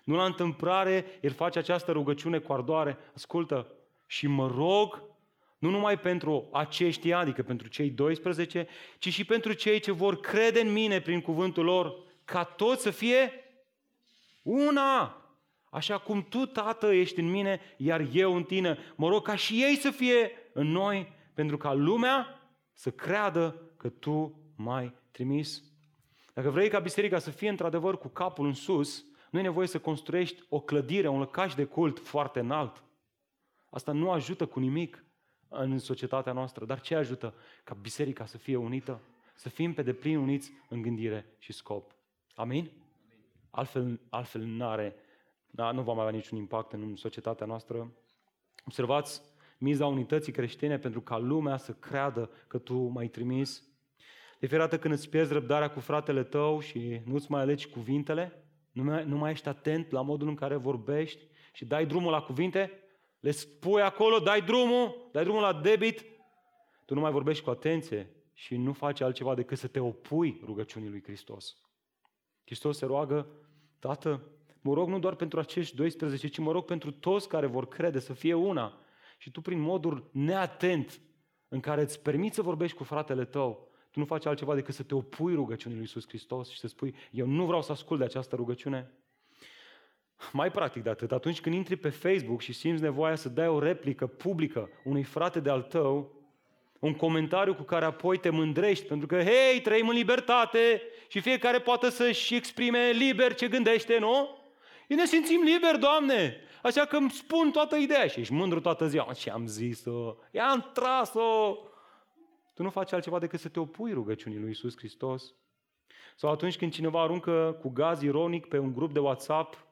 Nu la întâmplare, el face această rugăciune cu ardoare. Ascultă, și mă rog nu numai pentru aceștia, adică pentru cei 12, ci și pentru cei ce vor crede în mine prin cuvântul lor, ca toți să fie una. Așa cum tu, Tată, ești în mine, iar eu în tine, mă rog ca și ei să fie în noi, pentru ca lumea să creadă că tu m-ai trimis. Dacă vrei ca biserica să fie într-adevăr cu capul în sus, nu e nevoie să construiești o clădire, un lăcaș de cult foarte înalt. Asta nu ajută cu nimic în societatea noastră, dar ce ajută? Ca biserica să fie unită, să fim pe deplin uniți în gândire și scop. Amin? Altfel, altfel nu are da, nu vom avea niciun impact în societatea noastră. Observați miza unității creștine pentru ca lumea să creadă că tu m-ai trimis. De fiecare dată când îți pierzi răbdarea cu fratele tău și nu-ți mai alegi cuvintele, nu mai, nu mai ești atent la modul în care vorbești și dai drumul la cuvinte, le spui acolo, dai drumul, dai drumul la debit, tu nu mai vorbești cu atenție și nu faci altceva decât să te opui rugăciunii lui Hristos. Hristos se roagă, Tată, mă rog nu doar pentru acești 12, ci mă rog pentru toți care vor crede să fie una. Și tu prin modul neatent în care îți permiți să vorbești cu fratele tău, tu nu faci altceva decât să te opui rugăciunii lui Iisus Hristos și să spui, eu nu vreau să ascult de această rugăciune. Mai practic de atât, atunci când intri pe Facebook și simți nevoia să dai o replică publică unui frate de al tău, un comentariu cu care apoi te mândrești, pentru că, hei, trăim în libertate și fiecare poate să-și exprime liber ce gândește, nu? E ne simțim liberi, Doamne! Așa că îmi spun toată ideea și ești mândru toată ziua. Ce am zis-o? I-am tras-o! Tu nu faci altceva decât să te opui rugăciunii lui Isus Hristos. Sau atunci când cineva aruncă cu gaz ironic pe un grup de WhatsApp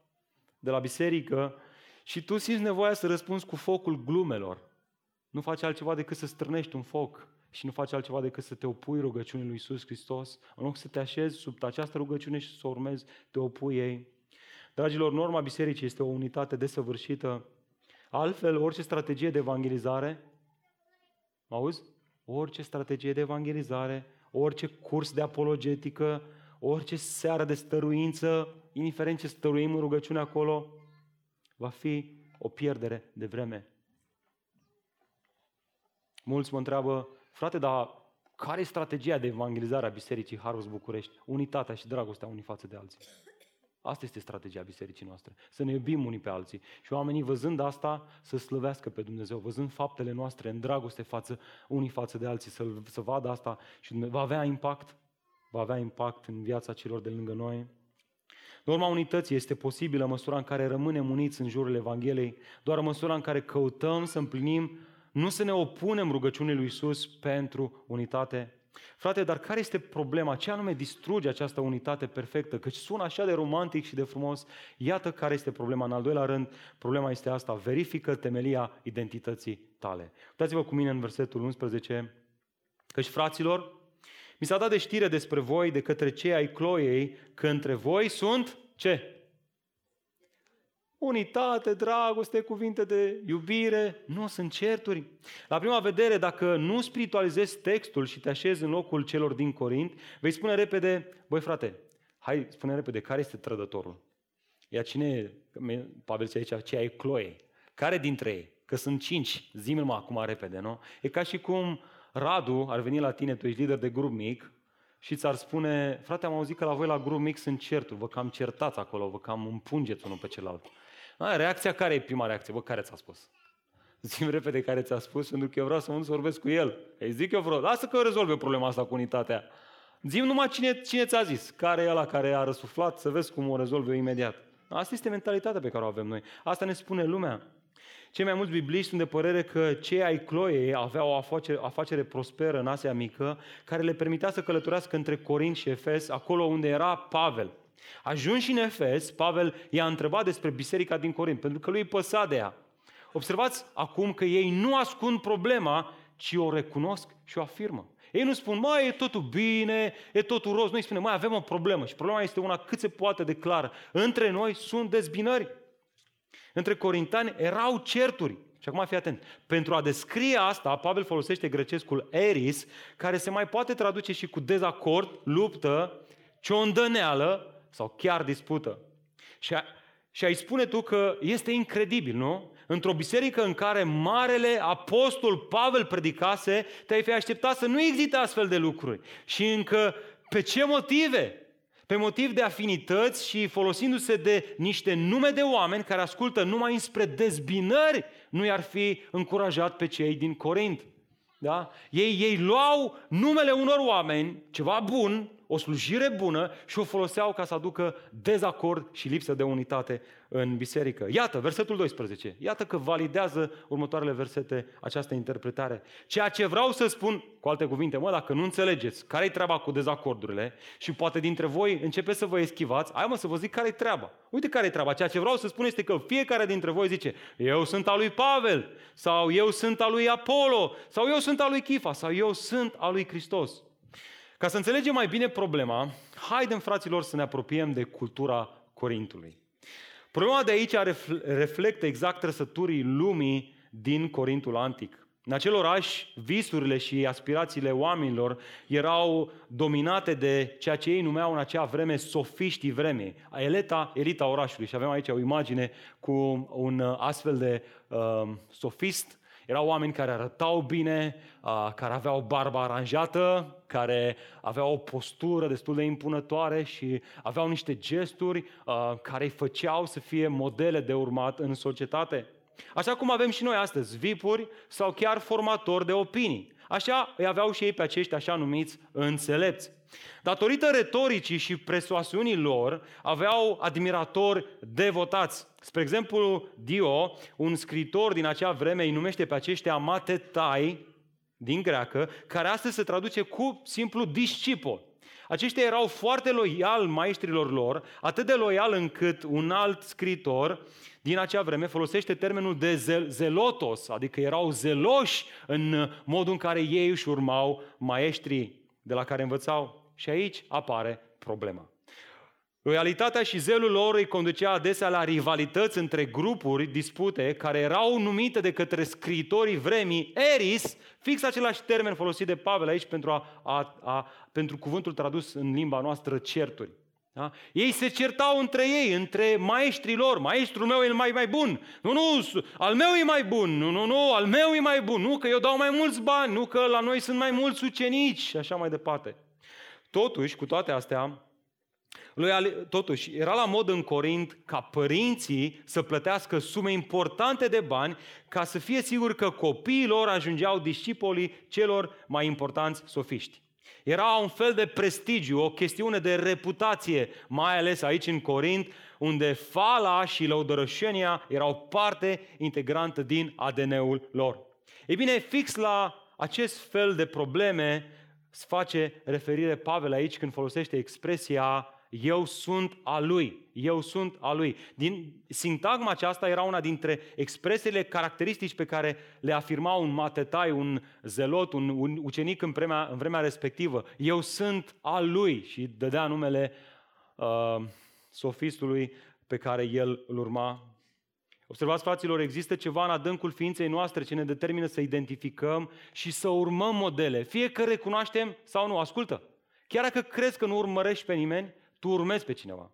de la biserică și tu simți nevoia să răspunzi cu focul glumelor. Nu faci altceva decât să strânești un foc și nu faci altceva decât să te opui rugăciunii lui Isus Hristos. În loc să te așezi sub această rugăciune și să o urmezi, te opui ei. Dragilor, norma bisericii este o unitate desăvârșită. Altfel, orice strategie de evangelizare, auzi? Orice strategie de evangelizare, orice curs de apologetică, orice seară de stăruință, indiferent ce stăruim în rugăciune acolo, va fi o pierdere de vreme. Mulți mă întreabă, frate, dar care e strategia de evangelizare a Bisericii Harvest București? Unitatea și dragostea unii față de alții. Asta este strategia bisericii noastre. Să ne iubim unii pe alții. Și oamenii văzând asta să slăvească pe Dumnezeu, văzând faptele noastre în dragoste față unii față de alții, să, să vadă asta și va avea impact. Va avea impact în viața celor de lângă noi. Norma unității este posibilă în măsura în care rămânem uniți în jurul Evangheliei, doar în măsura în care căutăm să împlinim, nu să ne opunem rugăciunii lui Isus pentru unitate. Frate, dar care este problema? Ce anume distruge această unitate perfectă? Căci sună așa de romantic și de frumos. Iată care este problema. În al doilea rând, problema este asta. Verifică temelia identității tale. Uitați-vă cu mine în versetul 11. Căci, fraților, mi s-a dat de știre despre voi de către cei ai Cloiei că între voi sunt ce? Unitate, dragoste, cuvinte de iubire, nu sunt certuri. La prima vedere, dacă nu spiritualizezi textul și te așezi în locul celor din Corint, vei spune repede, băi frate, hai, spune repede, care este trădătorul? Ia cine, Pavel zice aici, ce ai Chloe? Care dintre ei? Că sunt cinci, zi mă acum repede, nu? E ca și cum Radu ar veni la tine, tu ești lider de grup mic, și ți-ar spune, frate, am auzit că la voi la grup mic sunt certuri, vă cam certați acolo, vă cam împungeți unul pe celălalt. A, reacția care e prima reacție? Bă, care ți-a spus? Zim repede care ți-a spus, pentru că eu vreau să mă duc să vorbesc cu el. Îi zic eu vreau, lasă că eu rezolve problema asta cu unitatea. Zim numai cine, cine ți-a zis, care e ăla care a răsuflat, să vezi cum o rezolve eu imediat. Asta este mentalitatea pe care o avem noi. Asta ne spune lumea. Cei mai mulți bibliști sunt de părere că cei ai Cloiei aveau o afacere, afacere prosperă în Asia Mică, care le permitea să călătorească între Corint și Efes, acolo unde era Pavel. Ajuns și în Efes, Pavel i-a întrebat despre biserica din Corint, pentru că lui îi păsa de ea. Observați acum că ei nu ascund problema, ci o recunosc și o afirmă. Ei nu spun, mai e totul bine, e totul roz. Noi spunem, mai avem o problemă și problema este una cât se poate de clară. Între noi sunt dezbinări. Între corintani erau certuri. Și acum fii atent. Pentru a descrie asta, Pavel folosește grecescul eris, care se mai poate traduce și cu dezacord, luptă, ciondăneală, sau chiar dispută. Și, a, și ai spune tu că este incredibil, nu? Într-o biserică în care marele apostol Pavel predicase, te-ai fi așteptat să nu existe astfel de lucruri. Și încă pe ce motive? Pe motiv de afinități și folosindu-se de niște nume de oameni care ascultă numai înspre dezbinări, nu i-ar fi încurajat pe cei din Corint. Da? Ei, ei luau numele unor oameni, ceva bun, o slujire bună și o foloseau ca să aducă dezacord și lipsă de unitate în biserică. Iată, versetul 12. Iată că validează următoarele versete această interpretare. Ceea ce vreau să spun, cu alte cuvinte, mă, dacă nu înțelegeți care-i treaba cu dezacordurile și poate dintre voi începeți să vă eschivați, hai mă să vă zic care-i treaba. Uite care-i treaba. Ceea ce vreau să spun este că fiecare dintre voi zice, eu sunt al lui Pavel, sau eu sunt al lui Apollo, sau eu sunt al lui Chifa, sau eu sunt al lui Hristos. Ca să înțelegem mai bine problema, haidem, fraților, să ne apropiem de cultura Corintului. Problema de aici reflectă exact trăsăturii lumii din Corintul Antic. În acel oraș, visurile și aspirațiile oamenilor erau dominate de ceea ce ei numeau în acea vreme sofiștii vremei, elita, elita orașului. Și avem aici o imagine cu un astfel de uh, sofist erau oameni care arătau bine, care aveau barba aranjată, care aveau o postură destul de impunătoare și aveau niște gesturi care îi făceau să fie modele de urmat în societate. Așa cum avem și noi astăzi, vipuri sau chiar formatori de opinii. Așa îi aveau și ei pe acești așa numiți înțelepți. Datorită retoricii și presoasiunii lor, aveau admiratori devotați. Spre exemplu, Dio, un scritor din acea vreme, îi numește pe aceștia matetai, din greacă, care astăzi se traduce cu simplu discipol. Aceștia erau foarte loiali maestrilor lor, atât de loial încât un alt scritor din acea vreme folosește termenul de zel- zelotos, adică erau zeloși în modul în care ei își urmau maestrii de la care învățau. Și aici apare problema. Loialitatea și zelul lor îi conducea adesea la rivalități între grupuri, dispute, care erau numite de către scriitorii vremii eris, fix același termen folosit de Pavel aici pentru, a, a, a, pentru cuvântul tradus în limba noastră certuri. Da? Ei se certau între ei, între maestrii lor. Maestrul meu e mai, mai bun. Nu, nu, al meu e mai bun. Nu, nu, nu, al meu e mai bun. Nu, că eu dau mai mulți bani. Nu, că la noi sunt mai mulți ucenici. Și așa mai departe. Totuși, cu toate astea, lui totuși, era la mod în Corint ca părinții să plătească sume importante de bani ca să fie sigur că copiii lor ajungeau discipolii celor mai importanți sofiști. Era un fel de prestigiu, o chestiune de reputație, mai ales aici în Corint, unde fala și lăudărășenia erau parte integrantă din ADN-ul lor. Ei bine, fix la acest fel de probleme face referire Pavel aici când folosește expresia eu sunt a lui, eu sunt a lui. Din sintagma aceasta era una dintre expresiile caracteristici pe care le afirma un matetai, un zelot, un, un ucenic în vremea, în vremea respectivă. Eu sunt a lui și dădea numele uh, sofistului pe care el îl urma. Observați, fraților, există ceva în adâncul ființei noastre ce ne determină să identificăm și să urmăm modele. Fie că recunoaștem sau nu. Ascultă, chiar dacă crezi că nu urmărești pe nimeni, tu urmezi pe cineva.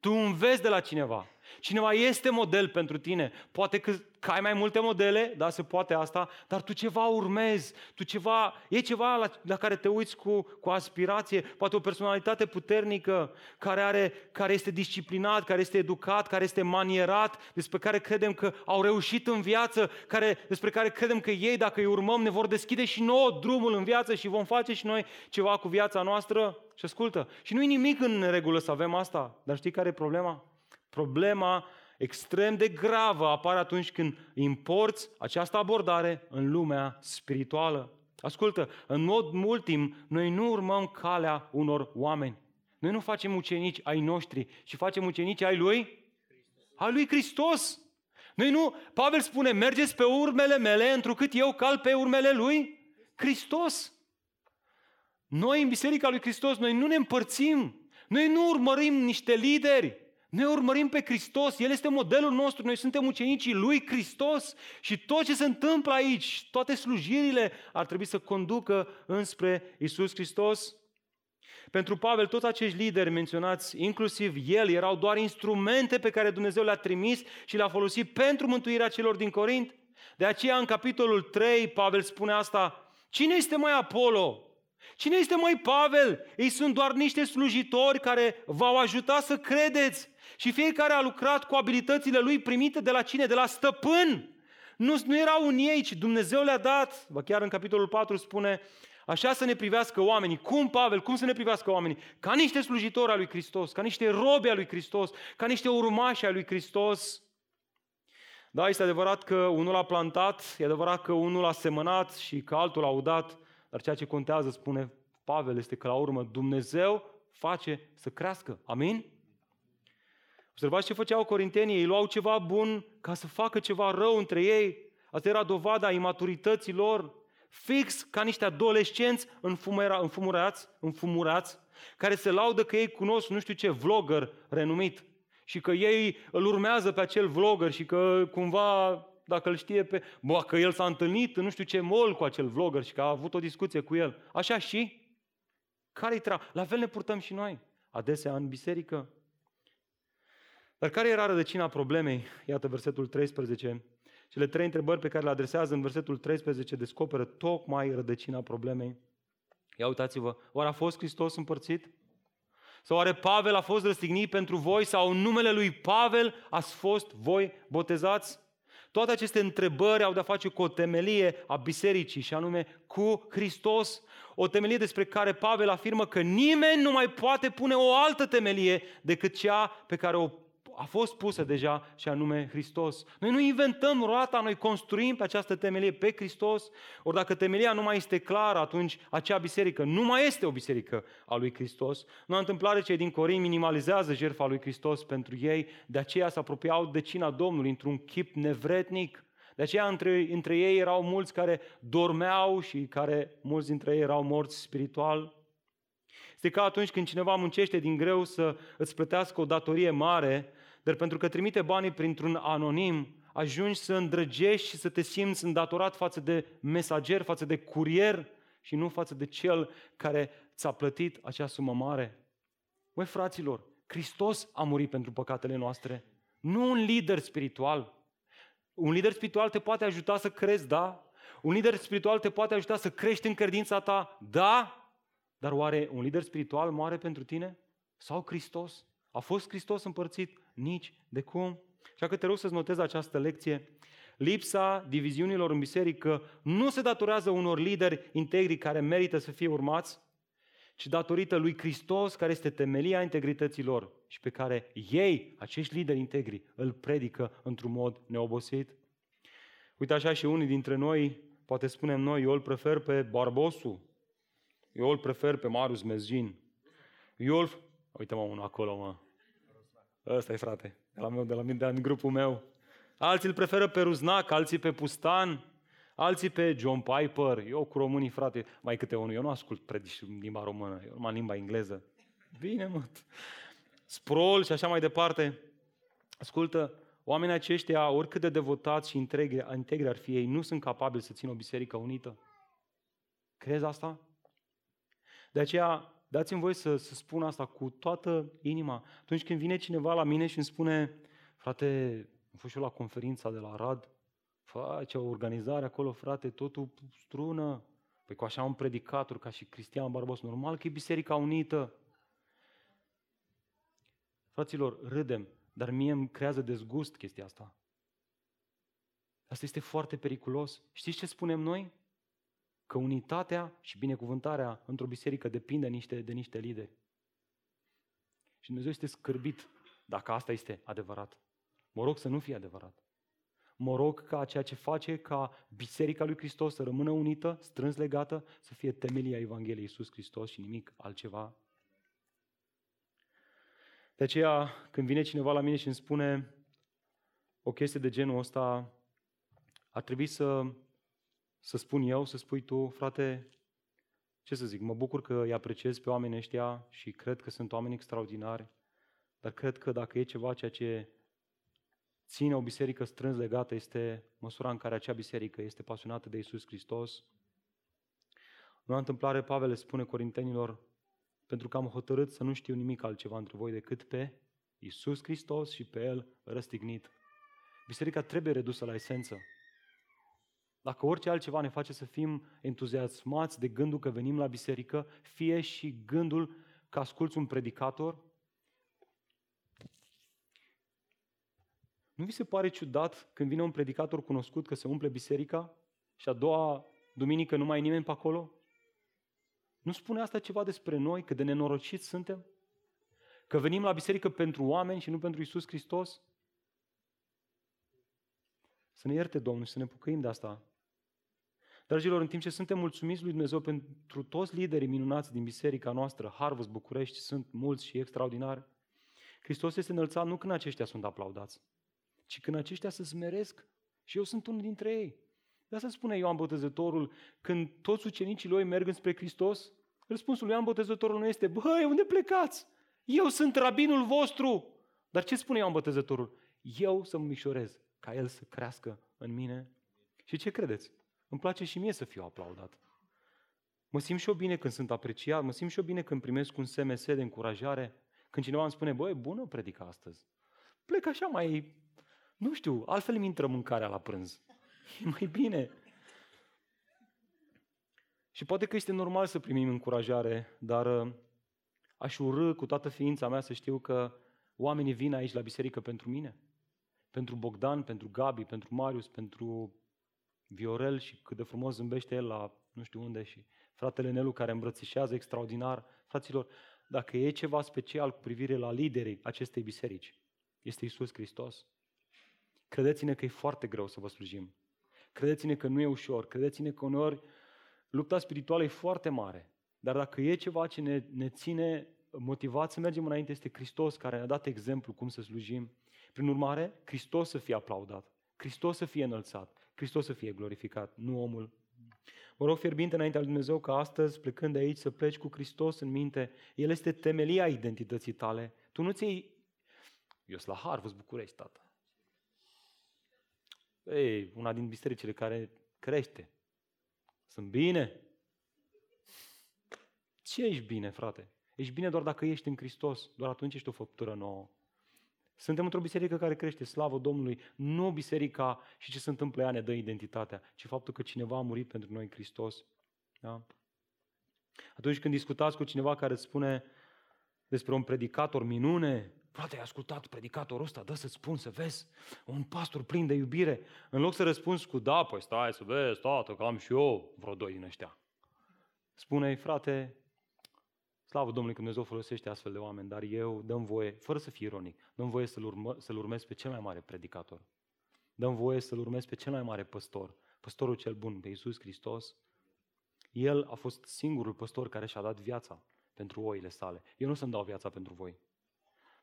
Tu înveți de la cineva. Cineva este model pentru tine. Poate că, că ai mai multe modele, da, se poate asta, dar tu ceva urmezi, tu ceva, e ceva la, la care te uiți cu, cu aspirație, poate o personalitate puternică care, are, care este disciplinat, care este educat, care este manierat, despre care credem că au reușit în viață, care, despre care credem că ei, dacă îi urmăm, ne vor deschide și nouă drumul în viață și vom face și noi ceva cu viața noastră. Și ascultă, și nu e nimic în regulă să avem asta, dar știi care e problema? Problema extrem de gravă apare atunci când importi această abordare în lumea spirituală. Ascultă, în mod ultim, noi nu urmăm calea unor oameni. Noi nu facem ucenici ai noștri, ci facem ucenici ai lui? Ai lui Hristos. Noi nu, Pavel spune, mergeți pe urmele mele, întrucât eu cal pe urmele lui Hristos. Noi în Biserica lui Hristos, noi nu ne împărțim. Noi nu urmărim niște lideri. Noi urmărim pe Hristos, El este modelul nostru, noi suntem ucenicii Lui Hristos și tot ce se întâmplă aici, toate slujirile ar trebui să conducă înspre Isus Hristos. Pentru Pavel, toți acești lideri menționați, inclusiv el, erau doar instrumente pe care Dumnezeu le-a trimis și le-a folosit pentru mântuirea celor din Corint. De aceea, în capitolul 3, Pavel spune asta, Cine este mai Apollo? Cine este mai Pavel? Ei sunt doar niște slujitori care v-au ajutat să credeți. Și fiecare a lucrat cu abilitățile lui primite de la cine? De la stăpân. Nu, nu erau în ei, ci Dumnezeu le-a dat. Ba chiar în capitolul 4 spune, așa să ne privească oamenii. Cum, Pavel, cum să ne privească oamenii? Ca niște slujitori al lui Hristos, ca niște robi al lui Hristos, ca niște urmași al lui Hristos. Da, este adevărat că unul a plantat, e adevărat că unul a semănat și că altul a udat, dar ceea ce contează, spune Pavel, este că la urmă Dumnezeu face să crească. Amin? Observați ce făceau corintenii, ei luau ceva bun ca să facă ceva rău între ei. Asta era dovada imaturității lor, fix ca niște adolescenți înfumera, înfumurați, înfumurați, care se laudă că ei cunosc nu știu ce vlogger renumit și că ei îl urmează pe acel vlogger și că cumva dacă îl știe pe... Bă, că el s-a întâlnit nu știu ce mol cu acel vlogger și că a avut o discuție cu el. Așa și? Care-i tra? La fel ne purtăm și noi. Adesea în biserică. Dar care era rădăcina problemei? Iată versetul 13. Cele trei întrebări pe care le adresează în versetul 13 descoperă tocmai rădăcina problemei. Ia uitați-vă, oare a fost Hristos împărțit? Sau oare Pavel a fost răstignit pentru voi sau în numele lui Pavel ați fost voi botezați? Toate aceste întrebări au de-a face cu o temelie a bisericii și anume cu Hristos. O temelie despre care Pavel afirmă că nimeni nu mai poate pune o altă temelie decât cea pe care o a fost pusă deja și anume Hristos. Noi nu inventăm roata, noi construim pe această temelie pe Hristos. Ori dacă temelia nu mai este clară, atunci acea biserică nu mai este o biserică a lui Hristos. Nu a întâmplare cei din Corin minimalizează jertfa lui Hristos pentru ei, de aceea se apropiau de cina Domnului într-un chip nevretnic. De aceea între, între ei erau mulți care dormeau și care mulți dintre ei erau morți spiritual. Este ca atunci când cineva muncește din greu să îți plătească o datorie mare, dar pentru că trimite banii printr-un anonim, ajungi să îndrăgești și să te simți îndatorat față de mesager, față de curier și nu față de cel care ți-a plătit acea sumă mare. Măi, fraților, Hristos a murit pentru păcatele noastre, nu un lider spiritual. Un lider spiritual te poate ajuta să crezi, da? Un lider spiritual te poate ajuta să crești în credința ta, da? Dar oare un lider spiritual moare pentru tine? Sau Hristos? A fost Hristos împărțit? Nici de cum. Așa că te rog să-ți notezi această lecție. Lipsa diviziunilor în biserică nu se datorează unor lideri integri care merită să fie urmați, ci datorită lui Hristos, care este temelia integrității lor și pe care ei, acești lideri integri, îl predică într-un mod neobosit. Uite așa și unii dintre noi, poate spunem noi, eu îl prefer pe Barbosu, Eu îl prefer pe Marius Mezgin. Eu îl... Uite mă, unul acolo, mă. Ăsta e frate, de la, meu, de la mine, de la grupul meu. Alții îl preferă pe Ruznac, alții pe Pustan, alții pe John Piper. Eu cu românii, frate, mai câte unul. Eu nu ascult predici în limba română, eu numai în limba engleză. Bine, mă. Sprol și așa mai departe. Ascultă, oamenii aceștia, oricât de devotați și integri, integri ar fi ei, nu sunt capabili să țină o biserică unită. Crezi asta? De aceea, dați-mi voi să, să spun asta cu toată inima. Atunci când vine cineva la mine și îmi spune, frate, am fost și eu la conferința de la Rad, face o organizare acolo, frate, totul strună. Păi cu așa un predicator ca și Cristian Barbos, normal că e Biserica Unită. Fraților, râdem, dar mie îmi creează dezgust chestia asta. Asta este foarte periculos. Știți ce spunem noi? Că unitatea și binecuvântarea într-o biserică depinde de niște, de niște lideri. Și Dumnezeu este scârbit dacă asta este adevărat. Mă rog să nu fie adevărat. Mă rog ca ceea ce face ca Biserica lui Hristos să rămână unită, strâns legată, să fie temelia Evangheliei Iisus Hristos și nimic altceva de aceea, când vine cineva la mine și îmi spune o chestie de genul ăsta, ar trebui să, să spun eu, să spui tu, frate, ce să zic, mă bucur că îi apreciez pe oamenii ăștia și cred că sunt oameni extraordinari, dar cred că dacă e ceva ceea ce ține o biserică strâns legată este măsura în care acea biserică este pasionată de Isus Hristos. Nu întâmplare, Pavel le spune Corintenilor, pentru că am hotărât să nu știu nimic altceva între voi decât pe Isus Hristos și pe El răstignit. Biserica trebuie redusă la esență. Dacă orice altceva ne face să fim entuziasmați de gândul că venim la biserică, fie și gândul că asculți un predicator, nu vi se pare ciudat când vine un predicator cunoscut că se umple biserica și a doua duminică nu mai e nimeni pe acolo? Nu spune asta ceva despre noi, că de nenorociți suntem? Că venim la biserică pentru oameni și nu pentru Isus Hristos? Să ne ierte Domnul și să ne pucăim de asta. Dragilor, în timp ce suntem mulțumiți lui Dumnezeu pentru toți liderii minunați din biserica noastră, Harvest București, sunt mulți și extraordinari, Hristos este înălțat nu când aceștia sunt aplaudați, ci când aceștia se smeresc și eu sunt unul dintre ei. De asta spune Ioan Botezătorul, când toți ucenicii lui merg spre Hristos, răspunsul lui Ioan Botezătorul nu este, băi, unde plecați? Eu sunt rabinul vostru! Dar ce spune Ioan Botezătorul? Eu să mă mișorez, ca el să crească în mine. Și ce credeți? Îmi place și mie să fiu aplaudat. Mă simt și eu bine când sunt apreciat, mă simt și eu bine când primesc un SMS de încurajare, când cineva îmi spune, băi, bună predica astăzi. Plec așa mai, nu știu, altfel îmi intră mâncarea la prânz. E mai bine. Și poate că este normal să primim încurajare, dar uh, aș urâ cu toată ființa mea să știu că oamenii vin aici la biserică pentru mine. Pentru Bogdan, pentru Gabi, pentru Marius, pentru Viorel și cât de frumos zâmbește el la nu știu unde și fratele Nelu care îmbrățișează extraordinar. Fraților, dacă e ceva special cu privire la liderii acestei biserici, este Isus Hristos. Credeți-ne că e foarte greu să vă slujim. Credeți-ne că nu e ușor, credeți-ne că uneori lupta spirituală e foarte mare. Dar dacă e ceva ce ne, ne ține motivat să mergem înainte, este Hristos care ne-a dat exemplu cum să slujim. Prin urmare, Hristos să fie aplaudat, Hristos să fie înălțat, Hristos să fie glorificat, nu omul. Mă rog fierbinte înaintea lui Dumnezeu ca astăzi, plecând de aici, să pleci cu Hristos în minte. El este temelia identității tale. Tu nu ți Eu sunt la Harvest București, tată. Ei, una din bisericile care crește. Sunt bine? Ce ești bine, frate? Ești bine doar dacă ești în Hristos, doar atunci ești o făptură nouă. Suntem într-o biserică care crește, slavă Domnului, nu biserica și ce se întâmplă ea ne dă identitatea, ci faptul că cineva a murit pentru noi în Hristos. Da? Atunci când discutați cu cineva care îți spune despre un predicator minune, Frate, ai ascultat predicatorul ăsta? Dă să-ți spun, să vezi, un pastor plin de iubire. În loc să răspunzi cu, da, păi stai să vezi, tată, că am și eu vreo doi din ăștia. Spune-i, frate, slavă Domnului că Dumnezeu folosește astfel de oameni, dar eu dăm voie, fără să fiu ironic, dăm voie să-l, urmă, să-l urmez pe cel mai mare predicator. Dăm voie să-l urmez pe cel mai mare păstor, păstorul cel bun, pe Iisus Hristos. El a fost singurul păstor care și-a dat viața pentru oile sale. Eu nu să-mi dau viața pentru voi.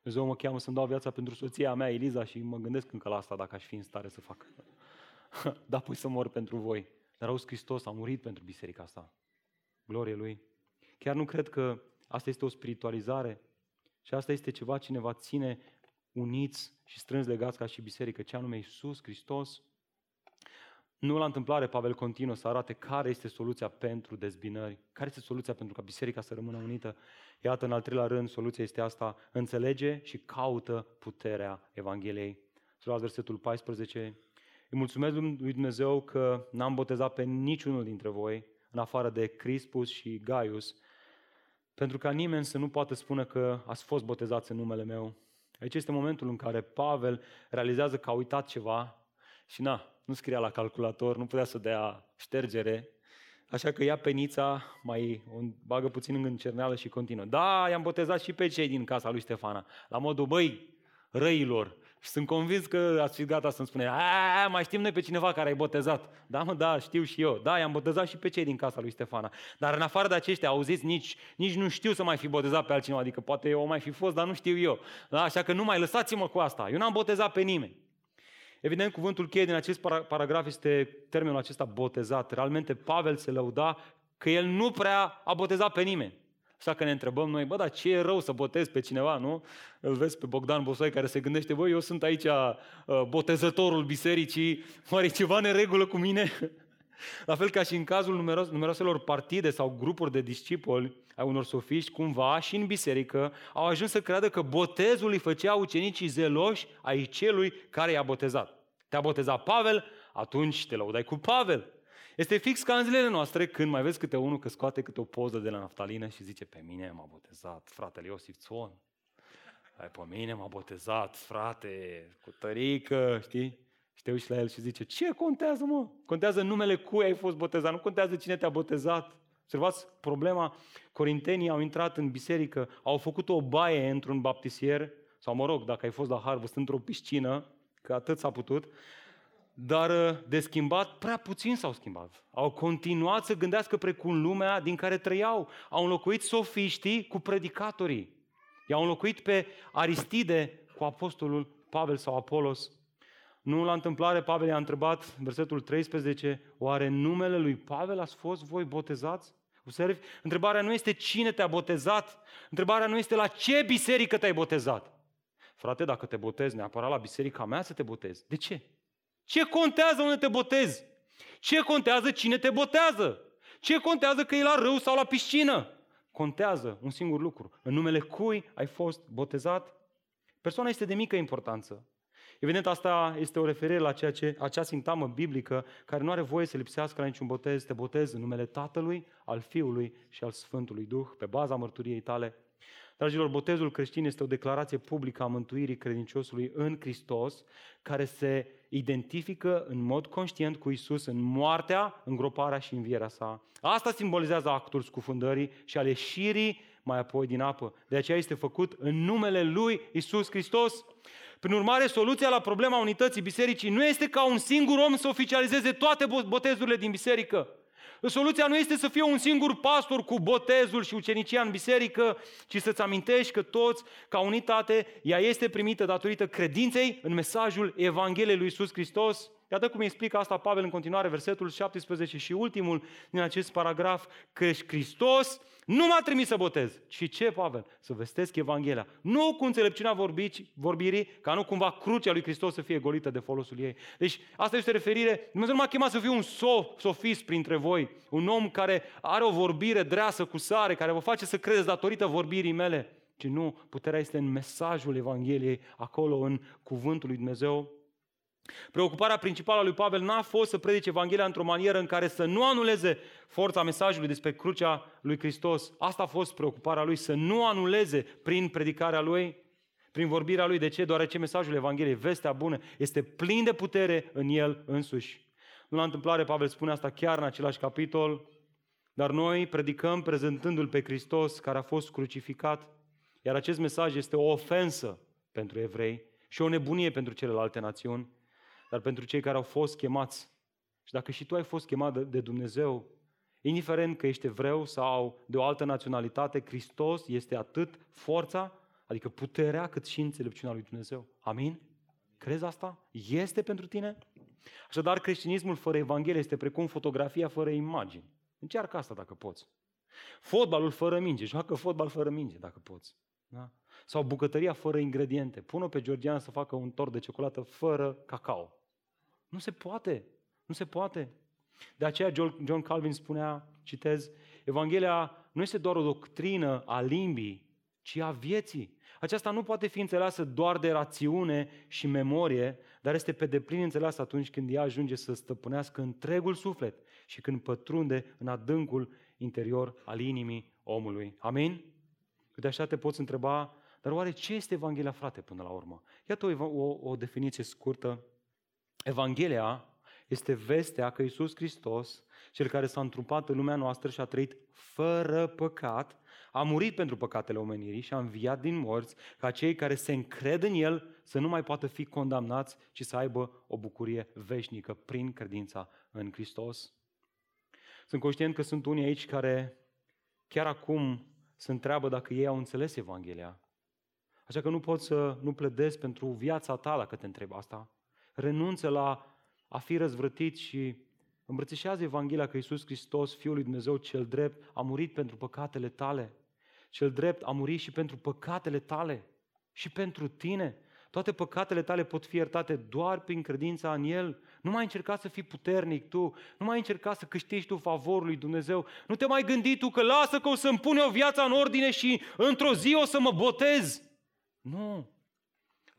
Dumnezeu mă cheamă să-mi dau viața pentru soția mea, Eliza, și mă gândesc încă la asta dacă aș fi în stare să fac. da, pui să mor pentru voi. Dar auzi, Hristos a murit pentru biserica asta. Glorie Lui. Chiar nu cred că asta este o spiritualizare și asta este ceva ce ne va ține uniți și strâns legați ca și biserică, ce anume Iisus Hristos. Nu la întâmplare, Pavel continuă să arate care este soluția pentru dezbinări, care este soluția pentru ca biserica să rămână unită. Iată, în al treilea rând, soluția este asta, înțelege și caută puterea Evangheliei. Să luați versetul 14. Îi mulțumesc lui Dumnezeu că n-am botezat pe niciunul dintre voi, în afară de Crispus și Gaius, pentru ca nimeni să nu poată spune că ați fost botezați în numele meu. Aici este momentul în care Pavel realizează că a uitat ceva și na, nu scria la calculator, nu putea să dea ștergere, așa că ia penița, mai o bagă puțin în cerneală și continuă. Da, i-am botezat și pe cei din casa lui Ștefana, la modul, băi, răilor, și sunt convins că ați fi gata să-mi spune, a, mai știm noi pe cineva care ai botezat. Da, mă, da, știu și eu. Da, i-am botezat și pe cei din casa lui Stefana. Dar în afară de aceștia, auziți, nici, nici nu știu să mai fi botezat pe altcineva. Adică poate eu o mai fi fost, dar nu știu eu. Da, așa că nu mai lăsați-mă cu asta. Eu n-am botezat pe nimeni. Evident, cuvântul cheie din acest paragraf este termenul acesta botezat. Realmente Pavel se lăuda că el nu prea a botezat pe nimeni. Așa că ne întrebăm noi, bă, dar ce e rău să botez pe cineva, nu? Îl vezi pe Bogdan Bosoi care se gândește, bă, eu sunt aici uh, botezătorul bisericii, oare ceva neregulă cu mine? La fel ca și în cazul numeros, numeroselor partide sau grupuri de discipoli ai unor sofiști, cumva și în biserică, au ajuns să creadă că botezul îi făcea ucenicii zeloși ai celui care i-a botezat. Te-a botezat Pavel, atunci te lăudai cu Pavel. Este fix ca în zilele noastre când mai vezi câte unul că scoate câte o poză de la naftalină și zice pe mine m-a botezat fratele Iosif Țon. Ai, pe mine m-a botezat frate cu tărică, știi? Și te uiți la el și zice, ce contează mă? Contează numele cui ai fost botezat, nu contează cine te-a botezat. Observați problema, corintenii au intrat în biserică, au făcut o baie într-un baptisier, sau mă rog, dacă ai fost la Harvest, într-o piscină, că atât s-a putut, dar uh, de schimbat, prea puțin s-au schimbat. Au continuat să gândească precum lumea din care trăiau. Au înlocuit sofiștii cu predicatorii. I-au înlocuit pe Aristide cu apostolul Pavel sau Apolos. Nu la întâmplare, Pavel i-a întrebat, versetul 13, oare numele lui Pavel ați fost voi botezați? Observi? Întrebarea nu este cine te-a botezat, întrebarea nu este la ce biserică te-ai botezat. Frate, dacă te botezi neapărat la biserica mea să te botezi. De ce? Ce contează unde te botezi? Ce contează cine te botează? Ce contează că e la râu sau la piscină? Contează un singur lucru. În numele cui ai fost botezat? Persoana este de mică importanță. Evident, asta este o referire la ceea ce, acea sintagmă biblică care nu are voie să lipsească la niciun botez. Te botezi în numele Tatălui, al Fiului și al Sfântului Duh, pe baza mărturiei tale. Dragilor, botezul creștin este o declarație publică a mântuirii credinciosului în Hristos, care se identifică în mod conștient cu Isus în moartea, îngroparea și învierea sa. Asta simbolizează actul scufundării și al ieșirii mai apoi din apă. De aceea este făcut în numele Lui Isus Hristos. Prin urmare, soluția la problema unității bisericii nu este ca un singur om să oficializeze toate botezurile din biserică. Soluția nu este să fie un singur pastor cu botezul și ucenicia în biserică, ci să-ți amintești că toți, ca unitate, ea este primită datorită credinței în mesajul Evangheliei lui Iisus Hristos. Iată cum explică asta Pavel în continuare, versetul 17 și ultimul din acest paragraf, că Hristos nu m-a trimis să botez, ci ce, Pavel? Să vestesc Evanghelia. Nu cu înțelepciunea vorbici, vorbirii, ca nu cumva crucea lui Hristos să fie golită de folosul ei. Deci asta este referire, Dumnezeu nu m-a chemat să fiu un sof, sofist printre voi, un om care are o vorbire dreasă cu sare, care vă face să credeți datorită vorbirii mele, ci nu, puterea este în mesajul Evangheliei, acolo în cuvântul lui Dumnezeu Preocuparea principală a lui Pavel n-a fost să predice Evanghelia într-o manieră în care să nu anuleze forța mesajului despre crucea lui Hristos. Asta a fost preocuparea lui, să nu anuleze prin predicarea lui, prin vorbirea lui. De ce? Deoarece mesajul Evangheliei, vestea bună, este plin de putere în el însuși. Nu la întâmplare, Pavel spune asta chiar în același capitol, dar noi predicăm prezentându-L pe Hristos care a fost crucificat, iar acest mesaj este o ofensă pentru evrei și o nebunie pentru celelalte națiuni dar pentru cei care au fost chemați. Și dacă și tu ai fost chemat de Dumnezeu, indiferent că ești evreu sau de o altă naționalitate, Hristos este atât forța, adică puterea, cât și înțelepciunea lui Dumnezeu. Amin? Crezi asta? Este pentru tine? Așadar, creștinismul fără Evanghelie este precum fotografia fără imagini. Încearcă asta dacă poți. Fotbalul fără minge. Joacă fotbal fără minge dacă poți. Da? Sau bucătăria fără ingrediente. Pune-o pe Georgiana să facă un tort de ciocolată fără cacao. Nu se poate. Nu se poate. De aceea John Calvin spunea, citez, Evanghelia nu este doar o doctrină a limbii, ci a vieții. Aceasta nu poate fi înțeleasă doar de rațiune și memorie, dar este pe deplin înțeleasă atunci când ea ajunge să stăpânească întregul suflet și când pătrunde în adâncul interior al inimii omului. Amin? De așa te poți întreba, dar oare ce este Evanghelia, frate, până la urmă? Iată o, o, o definiție scurtă. Evanghelia este vestea că Iisus Hristos, cel care s-a întrupat în lumea noastră și a trăit fără păcat, a murit pentru păcatele omenirii și a înviat din morți ca cei care se încred în El să nu mai poată fi condamnați, ci să aibă o bucurie veșnică prin credința în Hristos. Sunt conștient că sunt unii aici care chiar acum se întreabă dacă ei au înțeles Evanghelia. Așa că nu pot să nu pledez pentru viața ta dacă te întreb asta. Renunță la a fi răzvrătit și îmbrățișează Evanghelia că Iisus Hristos, Fiul lui Dumnezeu cel drept, a murit pentru păcatele tale. Cel drept a murit și pentru păcatele tale și pentru tine. Toate păcatele tale pot fi iertate doar prin credința în El. Nu mai încerca să fii puternic tu, nu mai încerca să câștigi tu favorul lui Dumnezeu. Nu te mai gândi tu că lasă că o să-mi pune o viață în ordine și într-o zi o să mă botez. Nu.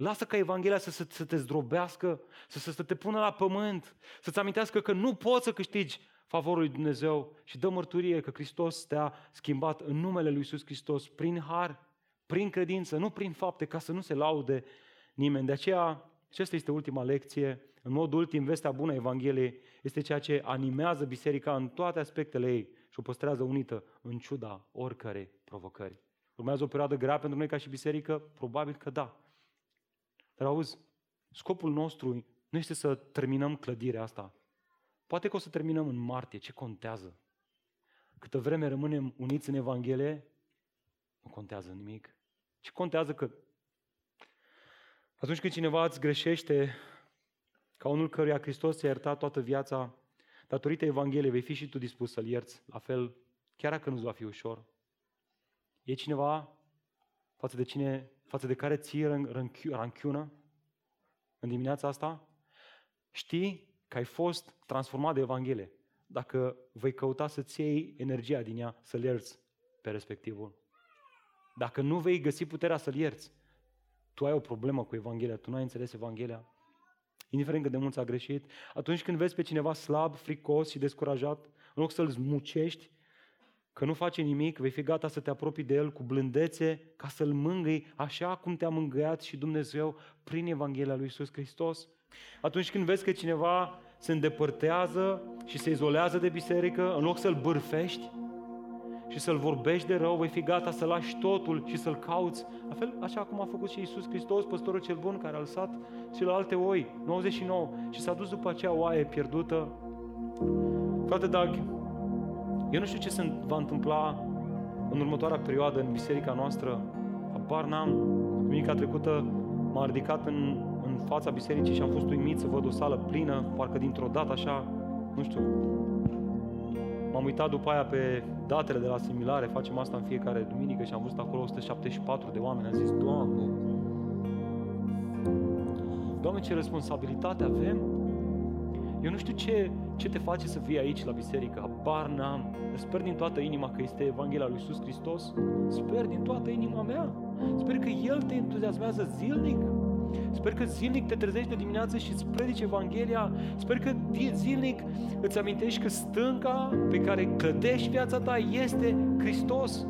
Lasă ca Evanghelia să, să, să te zdrobească, să, să, să te pună la pământ, să-ți amintească că nu poți să câștigi favorul lui Dumnezeu și dă mărturie că Hristos te-a schimbat în numele lui Iisus Hristos prin har, prin credință, nu prin fapte, ca să nu se laude nimeni. De aceea, aceasta este ultima lecție. În mod ultim, vestea bună a Evangheliei este ceea ce animează biserica în toate aspectele ei și o păstrează unită în ciuda oricărei provocări. Urmează o perioadă grea pentru noi ca și biserică? Probabil că da. Dar auzi, scopul nostru nu este să terminăm clădirea asta. Poate că o să terminăm în martie, ce contează? Câtă vreme rămânem uniți în Evanghelie, nu contează nimic. Ce contează că atunci când cineva îți greșește, ca unul căruia Hristos ți-a iertat toată viața, datorită Evangheliei vei fi și tu dispus să-L ierți, la fel, chiar dacă nu-ți va fi ușor. E cineva față de, cine, față de care ții ranchiună în dimineața asta? Știi că ai fost transformat de Evanghelie. Dacă vei căuta să-ți iei energia din ea, să-l ierți pe respectivul. Dacă nu vei găsi puterea să-l ierți, tu ai o problemă cu Evanghelia, tu nu ai înțeles Evanghelia. Indiferent cât de mult a greșit, atunci când vezi pe cineva slab, fricos și descurajat, în loc să-l zmucești, că nu face nimic, vei fi gata să te apropii de el cu blândețe ca să-l mângâi așa cum te-a mângâiat și Dumnezeu prin Evanghelia lui Iisus Hristos. Atunci când vezi că cineva se îndepărtează și se izolează de biserică, în loc să-l bârfești și să-l vorbești de rău, vei fi gata să lași totul și să-l cauți. La fel, așa cum a făcut și Iisus Hristos, păstorul cel bun, care a lăsat celelalte oi, 99, și s-a dus după acea oaie pierdută. Frate Dag, eu nu știu ce se va întâmpla în următoarea perioadă în biserica noastră. Habar n-am. Duminica trecută m-a ridicat în, în fața bisericii și am fost uimit să văd o sală plină, parcă dintr-o dată așa, nu știu. M-am uitat după aia pe datele de la similare, facem asta în fiecare duminică și am văzut acolo 174 de oameni. Am zis, Doamne, Doamne, ce responsabilitate avem eu nu știu ce, ce te face să fii aici la biserică, habar n-am. Sper din toată inima că este Evanghelia lui Iisus Hristos. Sper din toată inima mea. Sper că El te entuziasmează zilnic. Sper că zilnic te trezești de dimineață și îți predici Evanghelia. Sper că zilnic îți amintești că stânca pe care clădești viața ta este Hristos.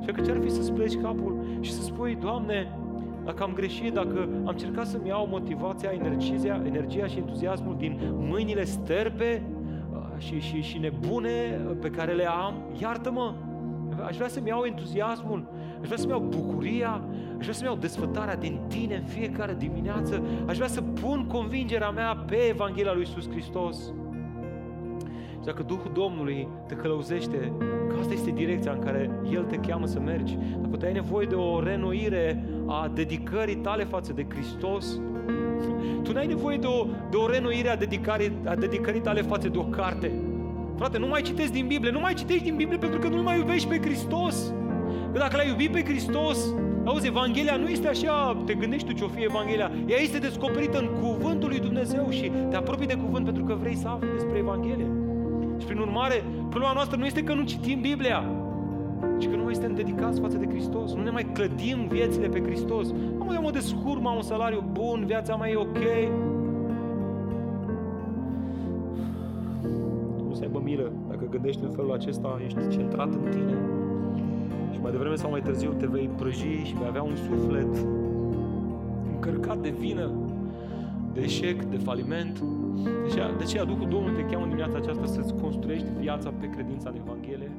Și că ce-ar fi să-ți pleci capul și să spui, Doamne, dacă am greșit, dacă am încercat să-mi iau motivația, energia, energia și entuziasmul din mâinile sterpe uh, și, și, și nebune pe care le am, iartă-mă! Aș vrea să-mi iau entuziasmul, aș vrea să-mi iau bucuria, aș vrea să-mi iau desfătarea din tine în fiecare dimineață, aș vrea să pun convingerea mea pe Evanghelia lui Iisus Hristos. Și dacă Duhul Domnului te călăuzește, că asta este direcția în care El te cheamă să mergi, dacă tu ai nevoie de o renoire a dedicării tale față de Hristos, tu n-ai nevoie de o, de o renoire a dedicării, a dedicării tale față de o carte. Frate, nu mai citești din Biblie, nu mai citești din Biblie pentru că nu mai iubești pe Hristos. Că dacă l-ai iubit pe Hristos, auzi, Evanghelia nu este așa, te gândești tu ce o fi Evanghelia, ea este descoperită în cuvântul lui Dumnezeu și te apropii de cuvânt pentru că vrei să afli despre Evanghelie. Și prin urmare, problema noastră nu este că nu citim Biblia, ci că nu mai suntem dedicați față de Hristos. Nu ne mai clădim viețile pe Hristos. Am eu mă descurc, am un salariu bun, viața mai e ok. Nu se aibă milă. Dacă gândești în felul acesta, ești centrat în tine. Și mai devreme sau mai târziu te vei prăji și vei avea un suflet încărcat de vină, de eșec, de faliment. De aceea, de aceea Duhul Domnului te cheamă în dimineața aceasta să-ți construiești viața pe credința în Evanghelie,